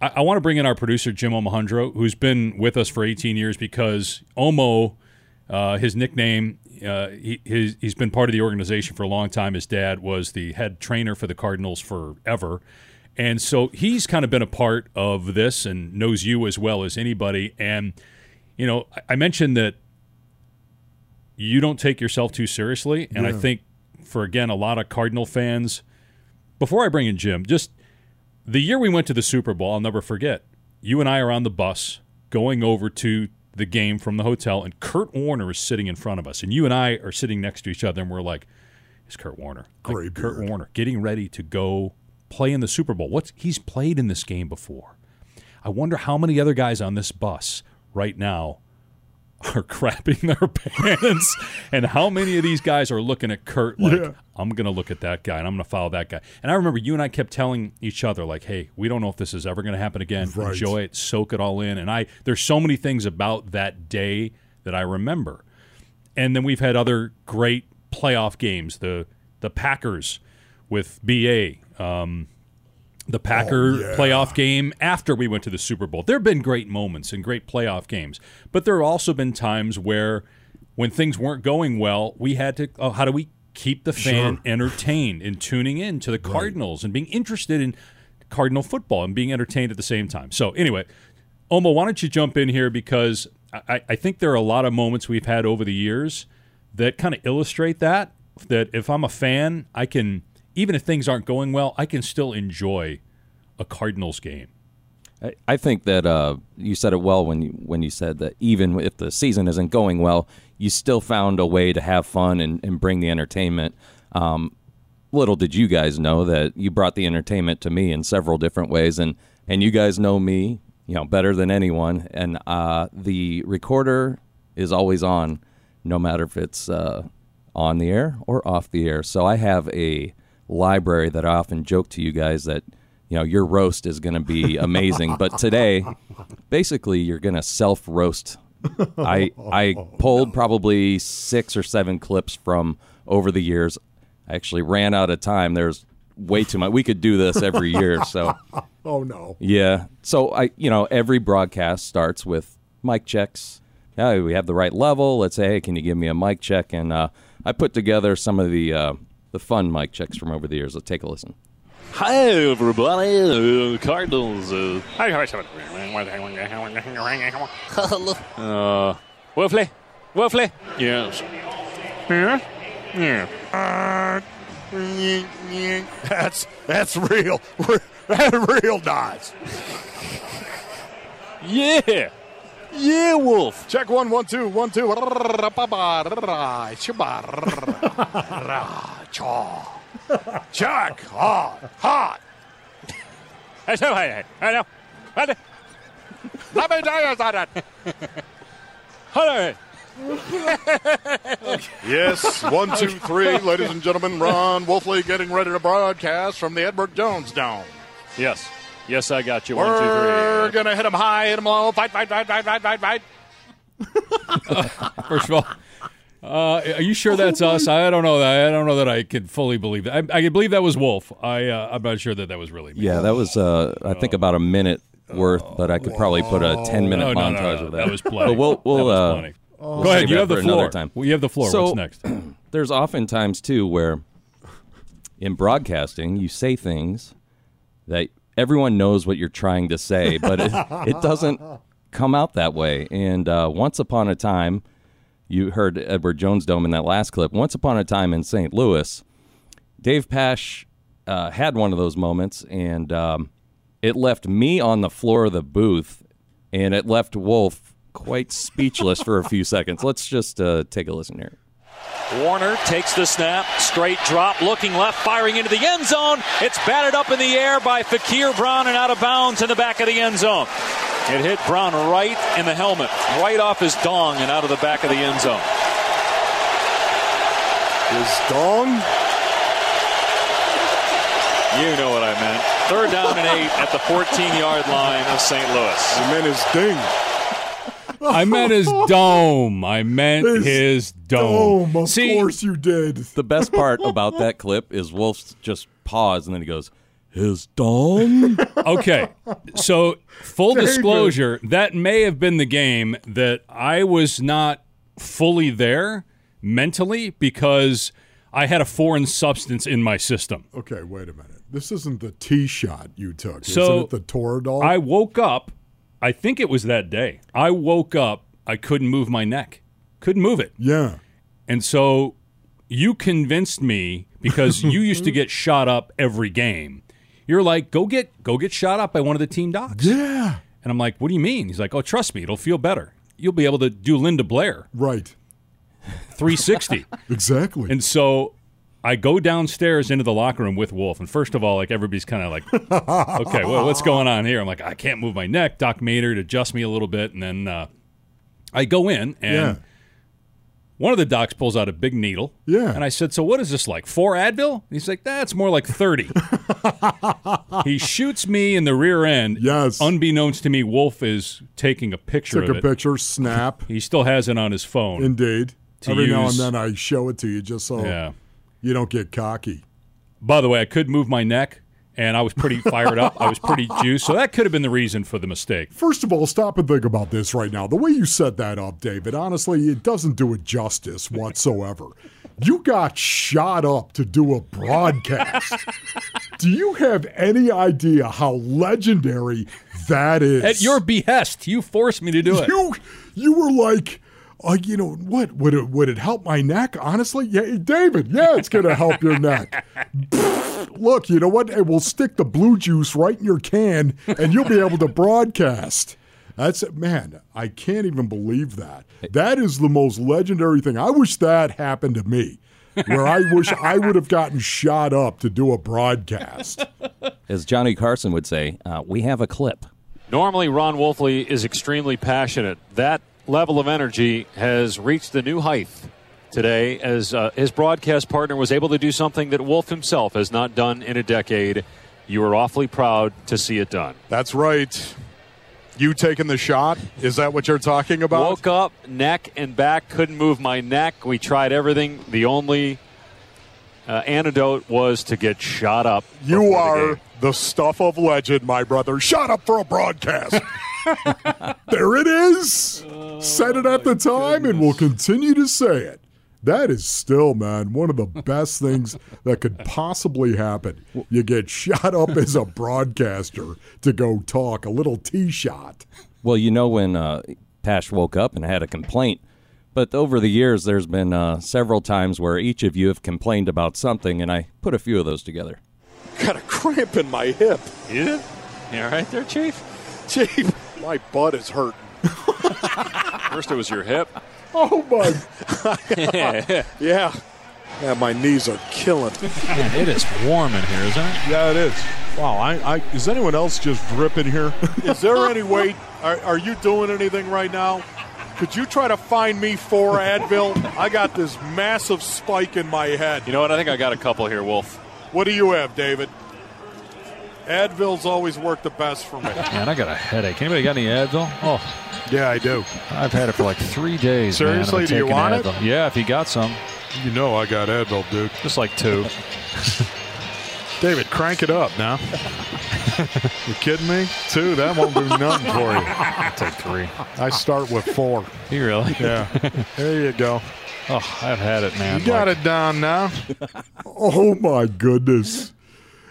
I, I want to bring in our producer Jim Omohundro, who's been with us for 18 years because Omo, uh, his nickname, uh, he, his, he's been part of the organization for a long time. His dad was the head trainer for the Cardinals forever. And so he's kind of been a part of this and knows you as well as anybody. And, you know, I, I mentioned that you don't take yourself too seriously. And I think for, again, a lot of Cardinal fans, before I bring in Jim, just the year we went to the Super Bowl, I'll never forget. You and I are on the bus going over to the game from the hotel, and Kurt Warner is sitting in front of us. And you and I are sitting next to each other, and we're like, it's Kurt Warner. Like, Kurt. Warner getting ready to go play in the Super Bowl. What's he's played in this game before. I wonder how many other guys on this bus right now are crapping their <laughs> pants and how many of these guys are looking at Kurt like Yeah. I'm going to look at that guy and I'm going to follow that guy. And I remember you and I kept telling each other like, "Hey, we don't know if this is ever going to happen again. Right. Enjoy it, soak it all in." And I there's so many things about that day that I remember. And then we've had other great playoff games. The the Packers with BA um, the Packer Oh, yeah. playoff game after we went to the Super Bowl. There have been great moments and great playoff games, but there have also been times where, when things weren't going well, we had to. Oh, how do we keep the fan Sure. entertained and tuning in to the Cardinals and being interested in Cardinal football and being entertained at the same time? So anyway, Omo, why don't you jump in here because I, I think there are a lot of moments we've had over the years that kind of illustrate that. That if I'm a fan, I can even if things aren't going well, I can still enjoy a Cardinals game. I- think that uh, you said it well when you when you said that even if the season isn't going well, you still found a way to have fun and, and bring the entertainment. Um, little did you guys know that you brought the entertainment to me in several different ways, and and you guys know me, you know, better than anyone. And uh, the recorder is always on, no matter if it's uh, on the air or off the air. So I have a library that I often joke to you guys that you know your roast is going to be amazing, but today, basically, you're going to self roast. I I pulled probably six or seven clips from over the years. I actually ran out of time. There's way too much. We could do this every year. So <laughs> Oh, no. yeah. So I, you know, every broadcast starts with mic checks. Yeah, we have the right level. Let's say, hey, can you give me a mic check? And uh, I put together some of the uh, the fun mic checks from over the years. Let's take a listen. Hi, everybody. Uh, Cardinals. Uh, uh, Wolfley? Wolfley? Yes. Yeah? Yeah. That's that's real. <laughs> That's real nice. Yeah. Yeah, Wolf. Check one, one, two, one, two. Check. Hot. Hot. I know, I I know. Let me tell you something. Hello. Yes, one, two, three, ladies and gentlemen. Ron Wolfley getting ready to broadcast from the Edward Jones Dome. Yes. Yes, I got you. One, We're two, three. gonna hit him high, hit him low. Fight, fight, fight, fight, fight, fight, fight. <laughs> First of all, uh, are you sure that's us? I don't know that. I don't know that I could fully believe that. I, I can believe that was Wolf. I uh, I'm not sure that that was really me. Yeah, that was uh, I think about a minute worth, but I could probably put a ten minute No, no, montage no, no, of that. that was plenty. But we'll we'll that was uh, plenty. we'll Go ahead. save You that have the for floor. time. You have the floor. So- What's next? <clears throat> there's oftentimes too where in broadcasting you say things that everyone knows what you're trying to say, but it, <laughs> it doesn't come out that way. And uh, once upon a time, you heard Edward Jones Dome in that last clip. Once upon a time in St. Louis, Dave Pasch uh, had one of those moments, and um, it left me on the floor of the booth, and it left Wolf quite speechless for a few seconds. Let's just uh, take a listen here. Warner takes the snap, straight drop, looking left, firing into the end zone. It's batted up in the air by Fakhir Brown and out of bounds in the back of the end zone. It hit Brown right in the helmet, right off his dong and out of the back of the end zone. His dong. You know what I meant. Third down and eight at the 14 yard line of St. Louis. He meant his ding. I meant his dome. I meant His his, dome. Dome. Of See, course you did. The best part about that <laughs> clip is Wolf just paused and then he goes, "His dome? <laughs> okay. So, full disclosure, that may have been the game that I was not fully there mentally because I had a foreign substance in my system. Okay, wait a minute. This isn't the tee shot you took. So, isn't it the Toradol? I woke up, I think it was that day. I woke up, I couldn't move my neck. Couldn't move it. yeah. And so you convinced me because you used to <laughs> get shot up every game. You're like, go get go get shot up by one of the team docs. Yeah. And I'm like, what do you mean? He's like, oh, trust me, it'll feel better. You'll be able to do Linda Blair Right. 360. <laughs> Exactly. and so I go downstairs into the locker room with Wolf. And first of all, like everybody's kind of like, <laughs> okay, well, what's going on here? I'm like, I can't move my neck. Doc Maynard adjust me a little bit. And then uh, I go in and yeah. one of the docs pulls out a big needle. Yeah. And I said, So what is this like? Four Advil? He's like, That's more like 30. <laughs> he shoots me in the rear end. Yes. Unbeknownst to me, Wolf is taking a picture Took of a it. picture, snap. He still has it on his phone. Indeed. Every now and then I show it to you just so yeah. You don't get cocky. By the way, I could move my neck, and I was pretty fired up. I was pretty <laughs> juiced. So that could have been the reason for the mistake. First of all, stop and think about this right now. The way you set that up, David, honestly, it doesn't do it justice whatsoever. You got shot up to do a broadcast. <laughs> do you have any idea how legendary that is? At your behest, you forced me to do it. you you were like uh, you know what would it would it help my neck? Honestly yeah david yeah it's gonna help your neck. <laughs> Look you know what? It will stick the blue juice right in your can and you'll be able to broadcast. That's man i can't even believe that. That is the most legendary thing. I wish that happened to me where i wish i would have gotten shot up to do a broadcast. As Johnny Carson would say, uh, we have a clip. Normally, Ron Wolfley is extremely passionate. That level of energy has reached a new height today as uh, his broadcast partner was able to do something that Wolf himself has not done in a decade. You are awfully proud to see it done. that's right you taking the shot is that what you're talking about Woke up, neck and back, couldn't move my neck. We tried everything. The only uh, antidote was to get shot up. You before the are the stuff of legend, my brother. Shot up for a broadcast. <laughs> there it is. Said it at the time, and we'll continue to say it. That is still, man, one of the best things that could possibly happen. You get shot up as a broadcaster to go talk, a little tee shot. Well, you know when uh, Pasch woke up and had a complaint, but over the years there's been uh, several times where each of you have complained about something, and I put a few of those together. Got a cramp in my hip. You? You all right there, Chief? Chief, my butt is hurting. <laughs> First it was your hip. Oh, my. <laughs> <laughs> Yeah. Yeah, my knees are killing. Man, it is warm in here, isn't it? Yeah, it is. Wow, I, I is anyone else just dripping here? Is there any way? Are, are you doing anything right now? Could you try to find me four Advil? I got this massive spike in my head. You know what? I think I got a couple here, Wolf. What do you have, David? Advil's always worked the best for me. Man, I got a headache. Anybody got any Advil? Oh, yeah, I do. I've had it for like three days. Seriously? been Do you taking want it? Yeah, if you got some, You know I got Advil, dude. just like two. <laughs> David, crank it up now. <laughs> you kidding me? Two? That won't do nothing for you. I'll take three. I start with four. You really? Yeah. There you go. Oh, I've had it, man. You got Like, it down now. <laughs> Oh, my goodness.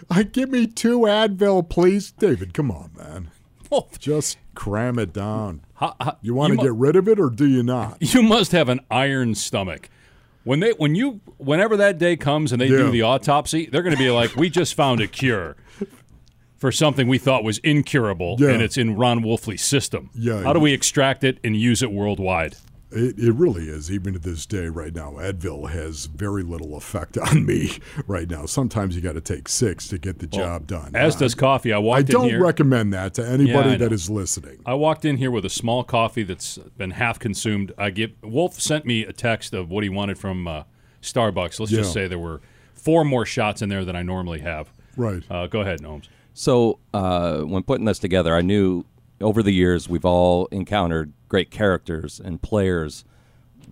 I Give me two Advil, please. David, come on, man. <laughs> Just cram it down. How- how- You want to mu- get rid of it or do you not? You must have an iron stomach. When they when you whenever that day comes and they Yeah. do the autopsy, they're going to be like, "We just found a cure for something we thought was incurable, Yeah. and it's in Ron Wolfley's system. Yeah. How do we extract it and use it worldwide?" It, it really is. Even to this day, right now, Advil has very little effect <laughs> on me right now. Sometimes you got to take six to get the job done. As Uh, does coffee. I I walked in don't here. recommend that to anybody Yeah, I that know. is listening. I walked in here with a small coffee that's been half consumed. I give Wolf sent me a text of what he wanted from uh, Starbucks. Let's Yeah. just say there were four more shots in there than I normally have. Right. Uh, go ahead, Gnomes. So uh, when putting this together, I knew over the years we've all encountered great characters and players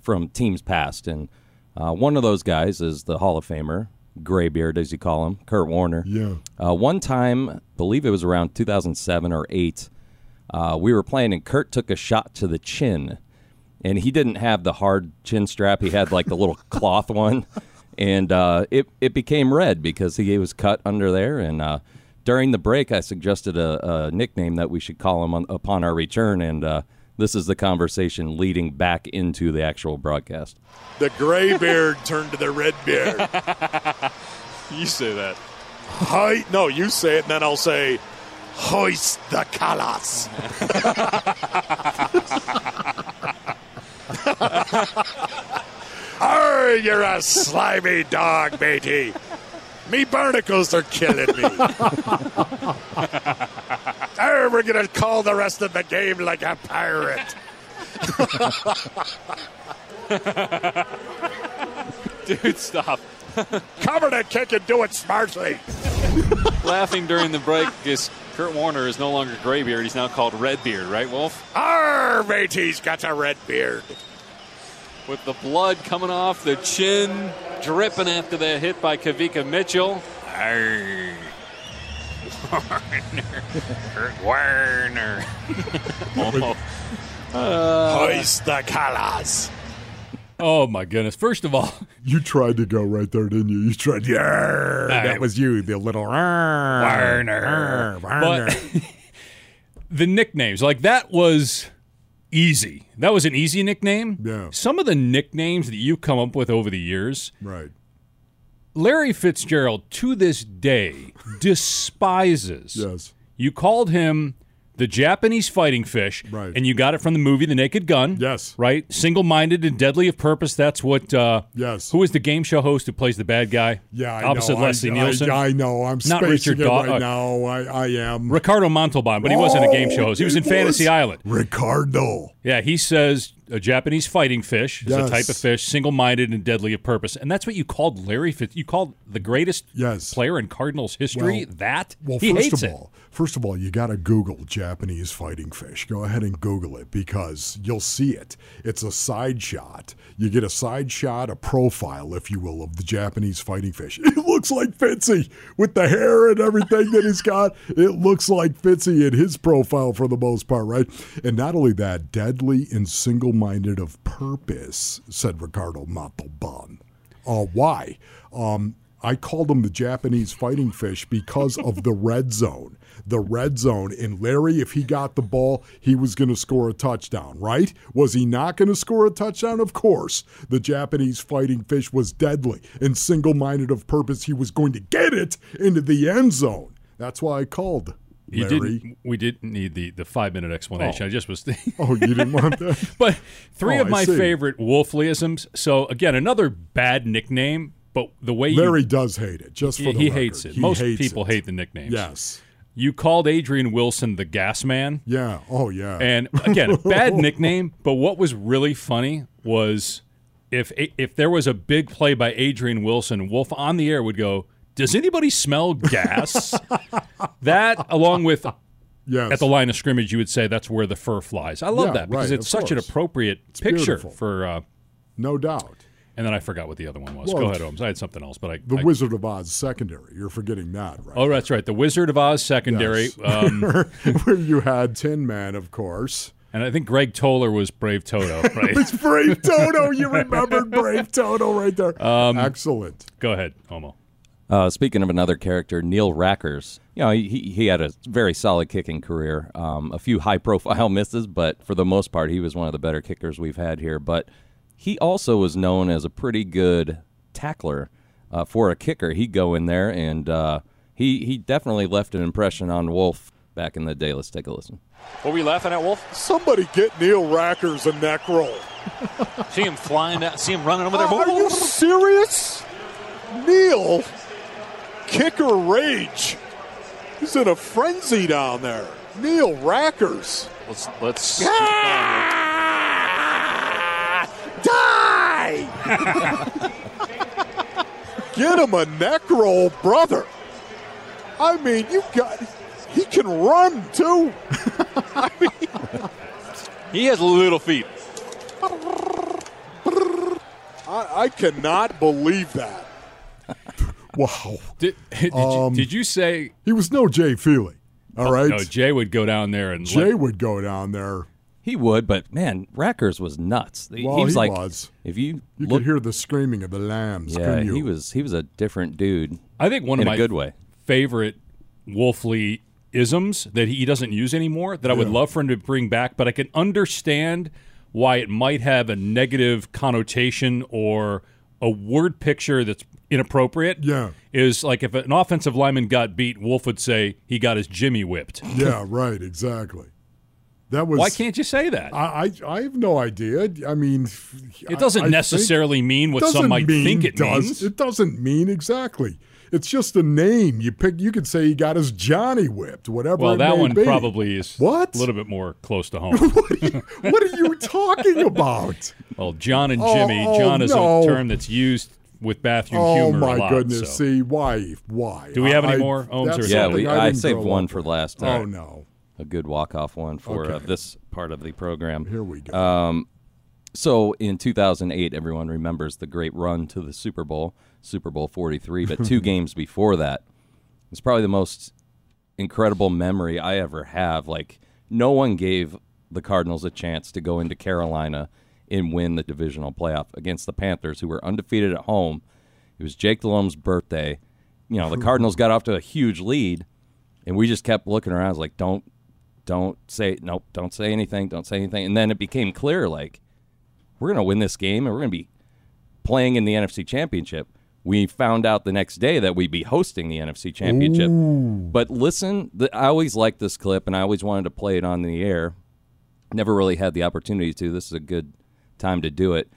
from teams past, and uh, one of those guys is the Hall of Famer, Graybeard as you call him, Kurt Warner. Yeah. Uh, one time, believe it was around 2007 or eight, uh, we were playing, and Kurt took a shot to the chin, and he didn't have the hard chin strap. He had like the little <laughs> cloth one, and uh, it it became red because he was cut under there. And uh, during the break, I suggested a, a nickname that we should call him on, upon our return, and uh, this is the conversation leading back into the actual broadcast. The gray beard turned to the red beard. <laughs> You say that. Hi. No, you say it, and then I'll say, hoist the colors. <laughs> Arr, you're a slimy dog, matey. Me barnacles are killing me. Arr, we're gonna call the rest of the game like a pirate. <laughs> Dude, stop. Cover that kick and do it smartly. Laughing during the break because Kurt Warner is no longer Graybeard. He's now called Redbeard, right, Wolf? Arr, matey's got a red beard. With the blood coming off the chin, dripping after that hit by Kawika Mitchell. Arr. <laughs> Kurt Warner. <laughs> oh, Hoist the calas. Oh my goodness! First of all, <laughs> You tried to go right there, didn't you? You tried. Yeah, that was you, the little Warner. but the nicknames like that was easy. That was an easy nickname. Yeah. Some of the nicknames that you come up with over the years, right. Larry Fitzgerald to this day <laughs> despises. Yes. You called him the Japanese fighting fish, Right. and you got it from the movie The Naked Gun. Yes. Right? Single minded and deadly of purpose. That's what. Uh, Yes. Who is the game show host who plays the bad guy? Yeah, I Opposite know. Leslie I, Nielsen. I, I know. I'm Not Richard it Daw- right uh, now. I, I am. Ricardo Montalban, but he wasn't a game show host. He was in Oh, Fantasy Island. Ricardo. Yeah, he says a Japanese fighting fish is a type of fish, single-minded and deadly of purpose, and that's what you called Larry Fitz. You called the greatest Yes. player in Cardinals history Well- that. Well, he first hates of it. all, first of all, you got to Google Japanese fighting fish. Go ahead and Google it because you'll see it. It's a side shot. You get a side shot, a profile, if you will, of the Japanese fighting fish. <laughs> It looks like Fitzy with the hair and everything that he's got. It looks like Fitzy in his profile for the most part, right? And not only that, deadly and single minded of purpose, said Ricardo Montalban. Uh, why? Um, I called them the Japanese fighting fish because of the red zone. The red zone. And Larry, if he got the ball, he was going to score a touchdown, right? Was he not going to score a touchdown? Of course. The Japanese fighting fish was deadly and single minded of purpose. He was going to get it into the end zone. That's why I called. You Larry. didn't. We didn't need the, the five minute explanation. Oh. I just was <laughs> thinking. Oh, you didn't want that? <laughs> But three Oh, of I my see. favorite Wolfleyisms. So again, another bad nickname, but the way Larry you, does hate it, just for he, the he hates it. He Most hates people it. hate the nicknames. Yes. You called Adrian Wilson the Gas Man. Yeah. Oh, yeah. And again, a bad <laughs> nickname, but what was really funny was if if there was a big play by Adrian Wilson, Wolf on the air would go, "Does anybody smell gas?" <laughs> that along with yes. at the line of scrimmage, you would say that's where the fur flies. I love Yeah, that because right, it's such an course. appropriate picture beautiful. for. Uh, no doubt. and then I forgot what the other one was. Well, Go ahead, Holmes. I had something else, but I. The I- Wizard of Oz secondary. You're forgetting that, right? oh, that's right. The Wizard of Oz secondary, Yes. um, <laughs> Where you had Tin Man, of course. and I think Greg Toler was Brave Toto. <laughs> Right. It's Brave Toto. You remembered Brave Toto right there. Um, Excellent. Go ahead, Homo. Uh, speaking of another character, Neil Rackers. You know, he, he had a very solid kicking career. Um, a few high <laughs> profile misses, but for the most part, he was one of the better kickers we've had here. But he also was known as a pretty good tackler uh, for a kicker. He'd go in there, and uh, he, he definitely left an impression on Wolf back in the day. Let's take a listen. What were we laughing at, Wolf? Somebody get Neil Rackers a neck roll. <laughs> See him flying down, see him running over there. Are you serious? Neil, kicker rage. He's in a frenzy down there. Neil Rackers. Let's let's keep it going here. Die! <laughs> Get him a neck roll, brother. I mean, you got. He can run too. <laughs> He has little feet. I, I cannot believe that. Wow. Did, <laughs> did, Um, you, did you say? He was no Jay Feely. All right. No, Jay would go down there and Jay let- would go down there. He would, but man, Rackers was nuts. He- Well, he was he like, was. if you, You look, could hear the screaming of the lambs. yeah, you? he was he was a different dude. I think one in of my good way. favorite Wolfley isms that he doesn't use anymore that I would Yeah. love for him to bring back, but I can understand why it might have a negative connotation or a word picture that's inappropriate. Yeah. Is like if an offensive lineman got beat, Wolf would say he got his Jimmy whipped. Yeah, right. Exactly. That was. Why can't you say that? I, I I have no idea. I mean, It doesn't I- I necessarily mean what some might mean think it does. means. It doesn't mean exactly. It's just a name. You pick. You could say he got his Johnny whipped. Whatever. well, that one be. probably is What? a little bit more close to home. <laughs> what are you talking about? <laughs> well, John and Oh, Jimmy. oh, John is no. a term that's used with bathroom oh humor my a lot. goodness! so. See why? Why? Do we have any I- more, Ohms, that's or Yeah, we, I, I, saved one for with. last. Oh uh, no! a good walk off one for uh, this part of the program. Here we go. Um, so in 2008, everyone remembers the great run to the Super Bowl, Super Bowl 43. But two <laughs> games before that, it's probably the most incredible memory I ever have. Like no one gave the Cardinals a chance to go into Carolina and win the divisional playoff against the Panthers, who were undefeated at home. It was Jake Delhomme's birthday. You know, the hmm. Cardinals got off to a huge lead, and we just kept looking around. I was like, "Don't, don't say nope, don't say anything, don't say anything." And then it became clear, like, we're gonna win this game, and we're gonna be playing in the NFC Championship. We found out the next day that we'd be hosting the NFC Championship. But listen, the, I always liked this clip, and I always wanted to play it on the air. Never really had the opportunity to. This is a good time to do it.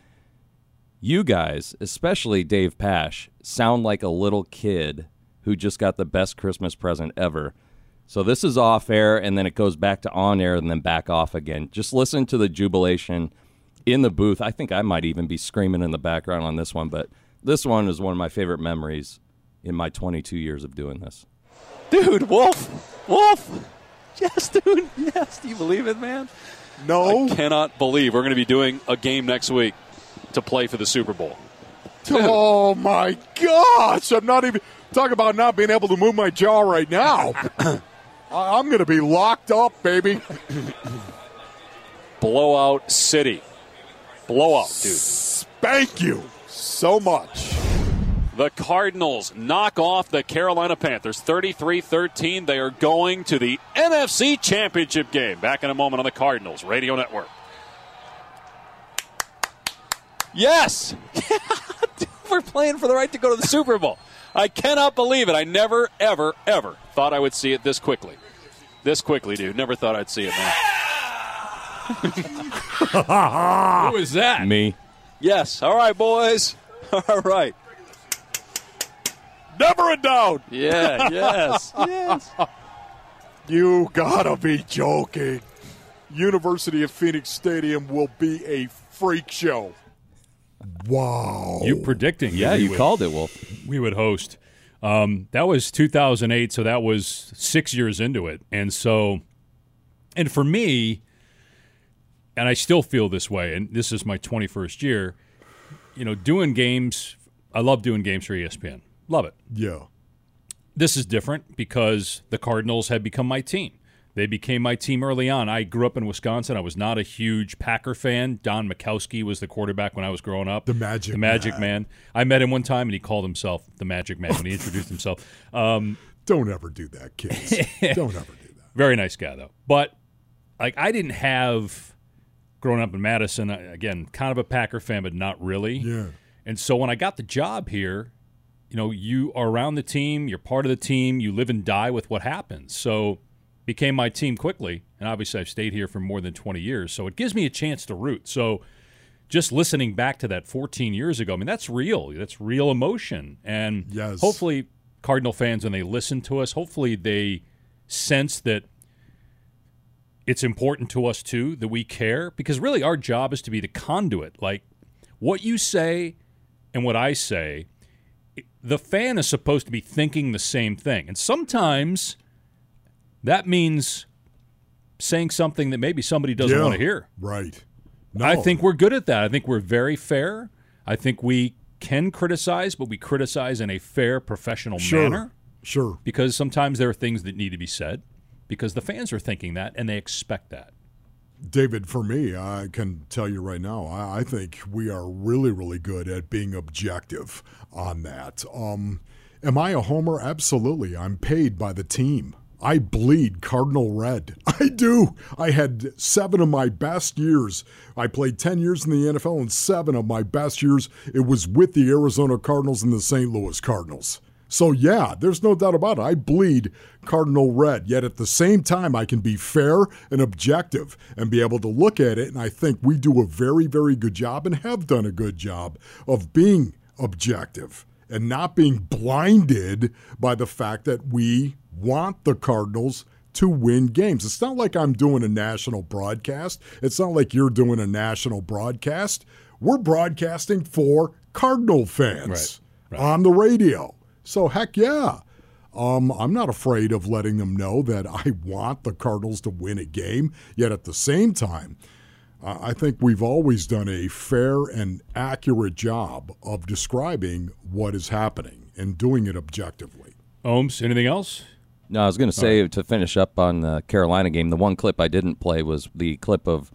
You guys, especially Dave Pasch, sound like a little kid who just got the best Christmas present ever. So this is off air, and then it goes back to on air, and then back off again. Just listen to the jubilation in the booth. I think I might even be screaming in the background on this one, but this one is one of my favorite memories in my 22 years of doing this. Dude, Wolf! Wolf! Yes, dude. <laughs> Yes. Do you believe it, man? No. I cannot believe we're going to be doing a game next week to play for the Super Bowl. Oh my gosh! I'm not even talk about not being able to move my jaw right now. <coughs> I'm going to be locked up, baby. <coughs> Blowout City. blowout, dude. Thank you so much. The Cardinals knock off the Carolina Panthers 33 13. They are going to the NFC Championship game. Back in a moment on the Cardinals Radio Network. Yes! <laughs> We're playing for the right to go to the Super Bowl. I cannot believe it. I never, ever, ever thought I would see it this quickly. This quickly, dude. Never thought I'd see it, man. <laughs> Who is that? Me. Yes. All right, boys. <laughs> All right. Never a doubt. Yeah, <laughs> yes. yes. You gotta be joking. University of Phoenix Stadium will be a freak show. Wow. You predicting? Yeah, you would- called it, Wolf. We would host. Um, that was 2008, so that was six years into it, and so, and for me, and I still feel this way, and this is my 21st year. You know, doing games. I love doing games for ESPN. Love it. Yeah. this is different because the Cardinals had become my team. They became my team early on. I grew up in Wisconsin. I was not a huge Packer fan. Don Majkowski was the quarterback when I was growing up. The Magic the Magic Man. Man. I met him one time, and he called himself the Magic Man when he introduced himself. Um, <laughs> Don't ever do that, kids. <laughs> Don't ever do that. very nice guy though. But like I didn't have growing up in Madison. Again, kind of a Packer fan, but not really. Yeah. And so when I got the job here, you know, you are around the team, you're part of the team, you live and die with what happens. So became my team quickly, and obviously I've stayed here for more than 20 years. So it gives me a chance to root. So just listening back to that 14 years ago, I mean that's real. That's real emotion. And Yes. hopefully Cardinal fans when they listen to us, hopefully they sense that it's important to us too that we care because really our job is to be the conduit. Like what you say and what I say, the fan is supposed to be thinking the same thing. And sometimes that means saying something that maybe somebody doesn't yeah. want to hear. Right. No. I think we're good at that. I think we're very fair. I think we can criticize, but we criticize in a fair, professional sure. manner Sure. because sometimes there are things that need to be said because the fans are thinking that and they expect that. David, for me, I can tell you right now, I, I think we are really, really good at being objective on that. Um, am I a homer? Absolutely. I'm paid by the team. I bleed Cardinal red. <laughs> I do. I had seven of my best years. I played 10 years in the NFL, and seven of my best years, it was with the Arizona Cardinals and the St. Louis Cardinals. So, yeah, there's no doubt about it. I bleed Cardinal red, yet at the same time, I can be fair and objective and be able to look at it. And I think we do a very, very good job and have done a good job of being objective and not being blinded by the fact that we want the Cardinals to win games. It's not like I'm doing a national broadcast, it's not like you're doing a national broadcast. We're broadcasting for Cardinal fans Right, right. on the radio. So, heck yeah. Um, I'm not afraid of letting them know that <laughs> I want the Cardinals to win a game, yet at the same time, uh, I think we've always done a fair and accurate job of describing what is happening and doing it objectively. Ohms, anything else? No, I was going to say to finish up on the Carolina game. The one clip I didn't play was the clip of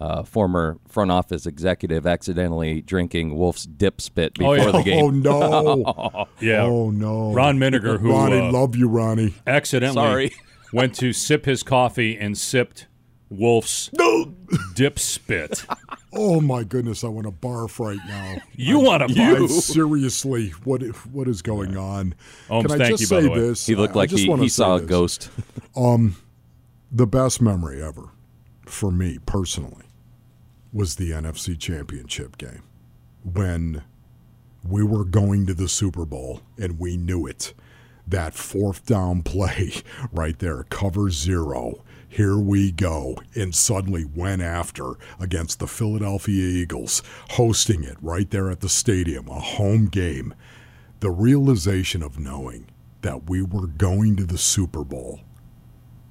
uh, former front office executive accidentally drinking Wolf's dip spit Oh, before yeah. the <laughs> game. Oh no! <laughs> Yeah. Oh no! Ron Minegar, who Ronnie, uh, love you, Ronnie. accidentally Sorry. <laughs> went to sip his coffee and sipped Wolf's dip spit. Oh my goodness, I want to barf right now. You want to I- barf? seriously, what what is going on? Holmes, Can I thank just you, say this? He looked I- I like just he, wanna he say saw a this. ghost. The best memory ever for me personally was the NFC Championship game when we were going to the Super Bowl and we knew it. That fourth down <laughs> play right there, cover zero. Here we go. And suddenly went after against the Philadelphia Eagles, hosting it right there at the stadium, a home game. The realization of knowing that we were going to the Super Bowl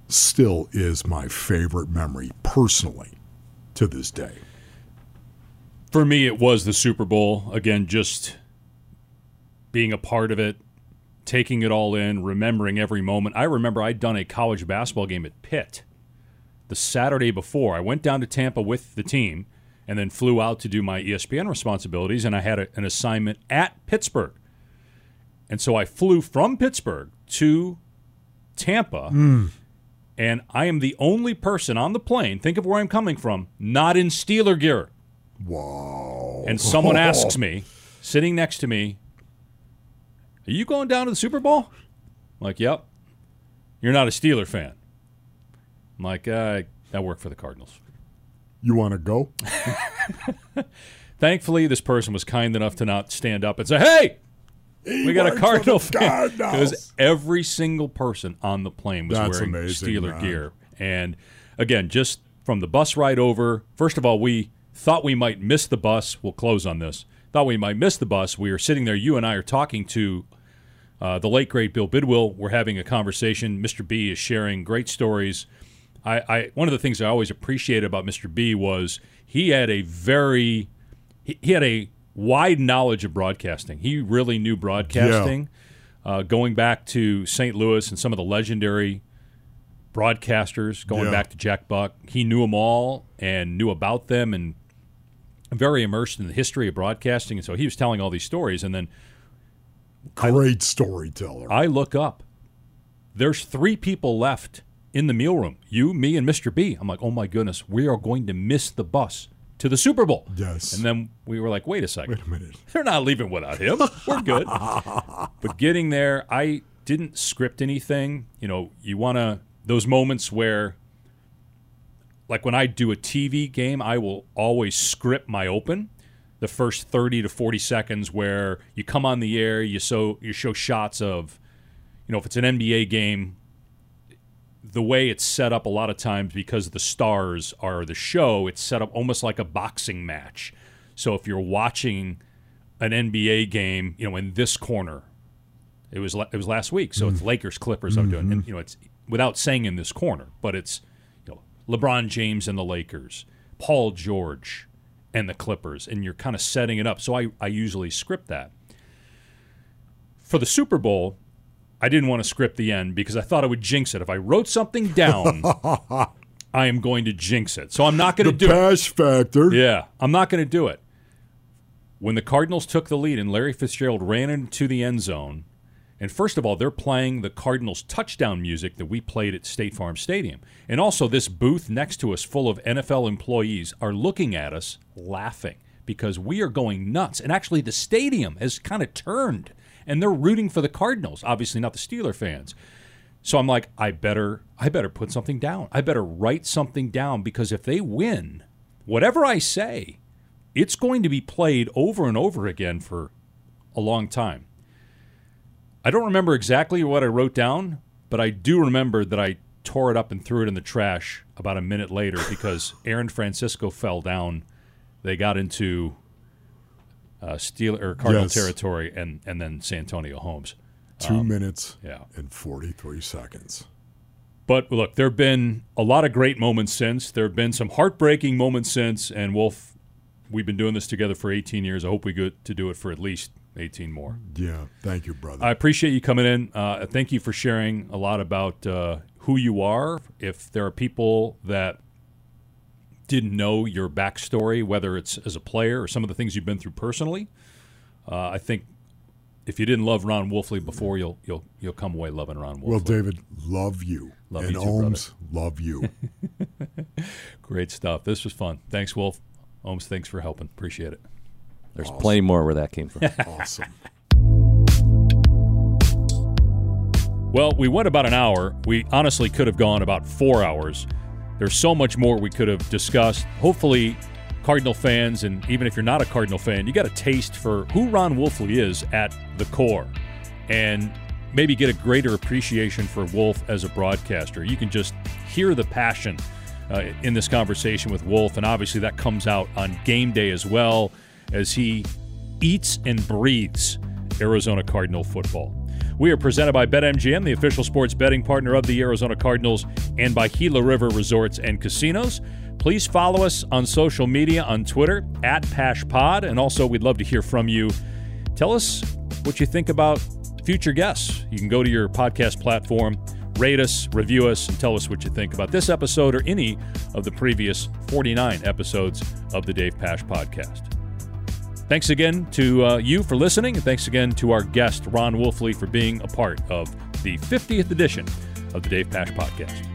still is my favorite memory personally to this day. For me, it was the Super Bowl. Again, just being a part of it, taking it all in, remembering every moment. I remember I'd done a college basketball game at Pitt the Saturday before. I went down to Tampa with the team, and then flew out to do my ESPN responsibilities. And I had a, an assignment at Pittsburgh. And so I flew from Pittsburgh to Tampa. Hmm. And I am the only person on the plane, think of where I'm coming from, not in Steeler gear. Wow. And someone <laughs> asks me, sitting next to me, Are you going down to the Super Bowl? I'm like, Yep. You're not a Steeler fan. I'm like, uh, I work for the Cardinals. You want to go? <laughs> Thankfully, this person was kind enough to not stand up and say, Hey, we got a Cardinal fan. Because every single person on the plane was That's wearing amazing, Steeler man. gear. And again, just from the bus ride over, first of all, we thought we might miss the bus. We'll close on this. Thought we might miss the bus. We are sitting there. You and I are talking to uh, the late great Bill Bidwill. We're having a conversation. Mr. B is sharing great stories. I, I one of the things I always appreciated about Mr. B was he had a very he, he had a wide knowledge of broadcasting. He really knew broadcasting, uh, going back to St. Louis and some of the legendary broadcasters, going Yeah. back to Jack Buck. He knew them all and knew about them and very immersed in the history of broadcasting. And so he was telling all these stories. And then Great storyteller. I look up. There's three people left in the meal room. You, me, and Mr. B. I'm like, oh my goodness, we are going to miss the bus to the Super Bowl. Yes. And then we were like, wait a second. Wait a minute. <laughs> They're not leaving without him. We're good. <laughs> but getting there, I didn't script anything. You know, you want to, those moments where, like when I do a TV game, I will always script my open. The first 30 to 40 seconds where you come on the air, you show, you show shots of, you know, if it's an NBA game, the way it's set up a lot of times because the stars are the show, it's set up almost like a boxing match. So if you're watching an NBA game, you know, in this corner, it was it was last week, so it's mm-hmm. Lakers Clippers. I'm doing, and, mm-hmm. you know, it's without saying in this corner, but it's LeBron James and the Lakers, Paul George and the Clippers, and you're kind of setting it up. So I I usually script that for the Super Bowl. I didn't want to script the end because I thought I would jinx it. If I wrote something down, <laughs> I am going to jinx it. So I'm not going to do it. Pasch Factor. Yeah, I'm not going to do it. When the Cardinals took the lead and Larry Fitzgerald ran into the end zone, and first of all, they're playing the Cardinals touchdown music that we played at State Farm Stadium. And also, this booth next to us, full of NFL employees, are looking at us laughing because we are going nuts. And actually, the stadium has kind of turned and they're rooting for the Cardinals, obviously, not the Steeler fans. So I'm like, I better, I better put something down. I better write something down because if they win, whatever I say, it's going to be played over and over again for a long time. I don't remember exactly what I wrote down, but I do remember that I tore it up and threw it in the trash about a minute later <laughs> because Aaron Francisco fell down. They got into uh, Steel or Cardinal Yes. territory, and and then Santonio Holmes. Two minutes Yeah. and 43 seconds. But look, there have been a lot of great moments since. There have been some heartbreaking moments since. And Wolf, we've been doing this together for 18 years. I hope we get to do it for at least 18 more. Yeah. Thank you, brother. I appreciate you coming in. Uh, thank you for sharing a lot about uh, who you are. If there are people that didn't know your backstory, whether it's as a player or some of the things you've been through personally, uh, I think if you didn't love Ron Wolfley before, you'll you'll you'll come away loving Ron Wolfley. well, David, love you. Love and you. Ohms, love you. <laughs> <laughs> Great stuff. This was fun. Thanks, Wolf. Ohms, thanks for helping. Appreciate it. There's plenty more where that came from. <laughs> awesome. Well, we went about an hour. We honestly could have gone about four hours. There's so much more we could have discussed. Hopefully, Cardinal fans, and even if you're not a Cardinal fan, you got a taste for who Ron Wolfley is at the core, and maybe get a greater appreciation for Wolf as a broadcaster. You can just hear the passion uh, in this conversation with Wolf, and obviously that comes out on game day as well as he eats and breathes Arizona Cardinal football. We are presented by BetMGM, the official sports betting partner of the Arizona Cardinals, and by Gila River Resorts and Casinos. Please follow us on social media on Twitter at PaschPod, and also we'd love to hear from you. Tell us what you think about future guests. You can go to your podcast platform, rate us, review us, and tell us what you think about this episode or any of the previous 49 episodes of the Dave Pasch podcast. Thanks again to uh, you for listening, and thanks again to our guest, Ron Wolfley, for being a part of the 50th edition of the Dave Pasch podcast.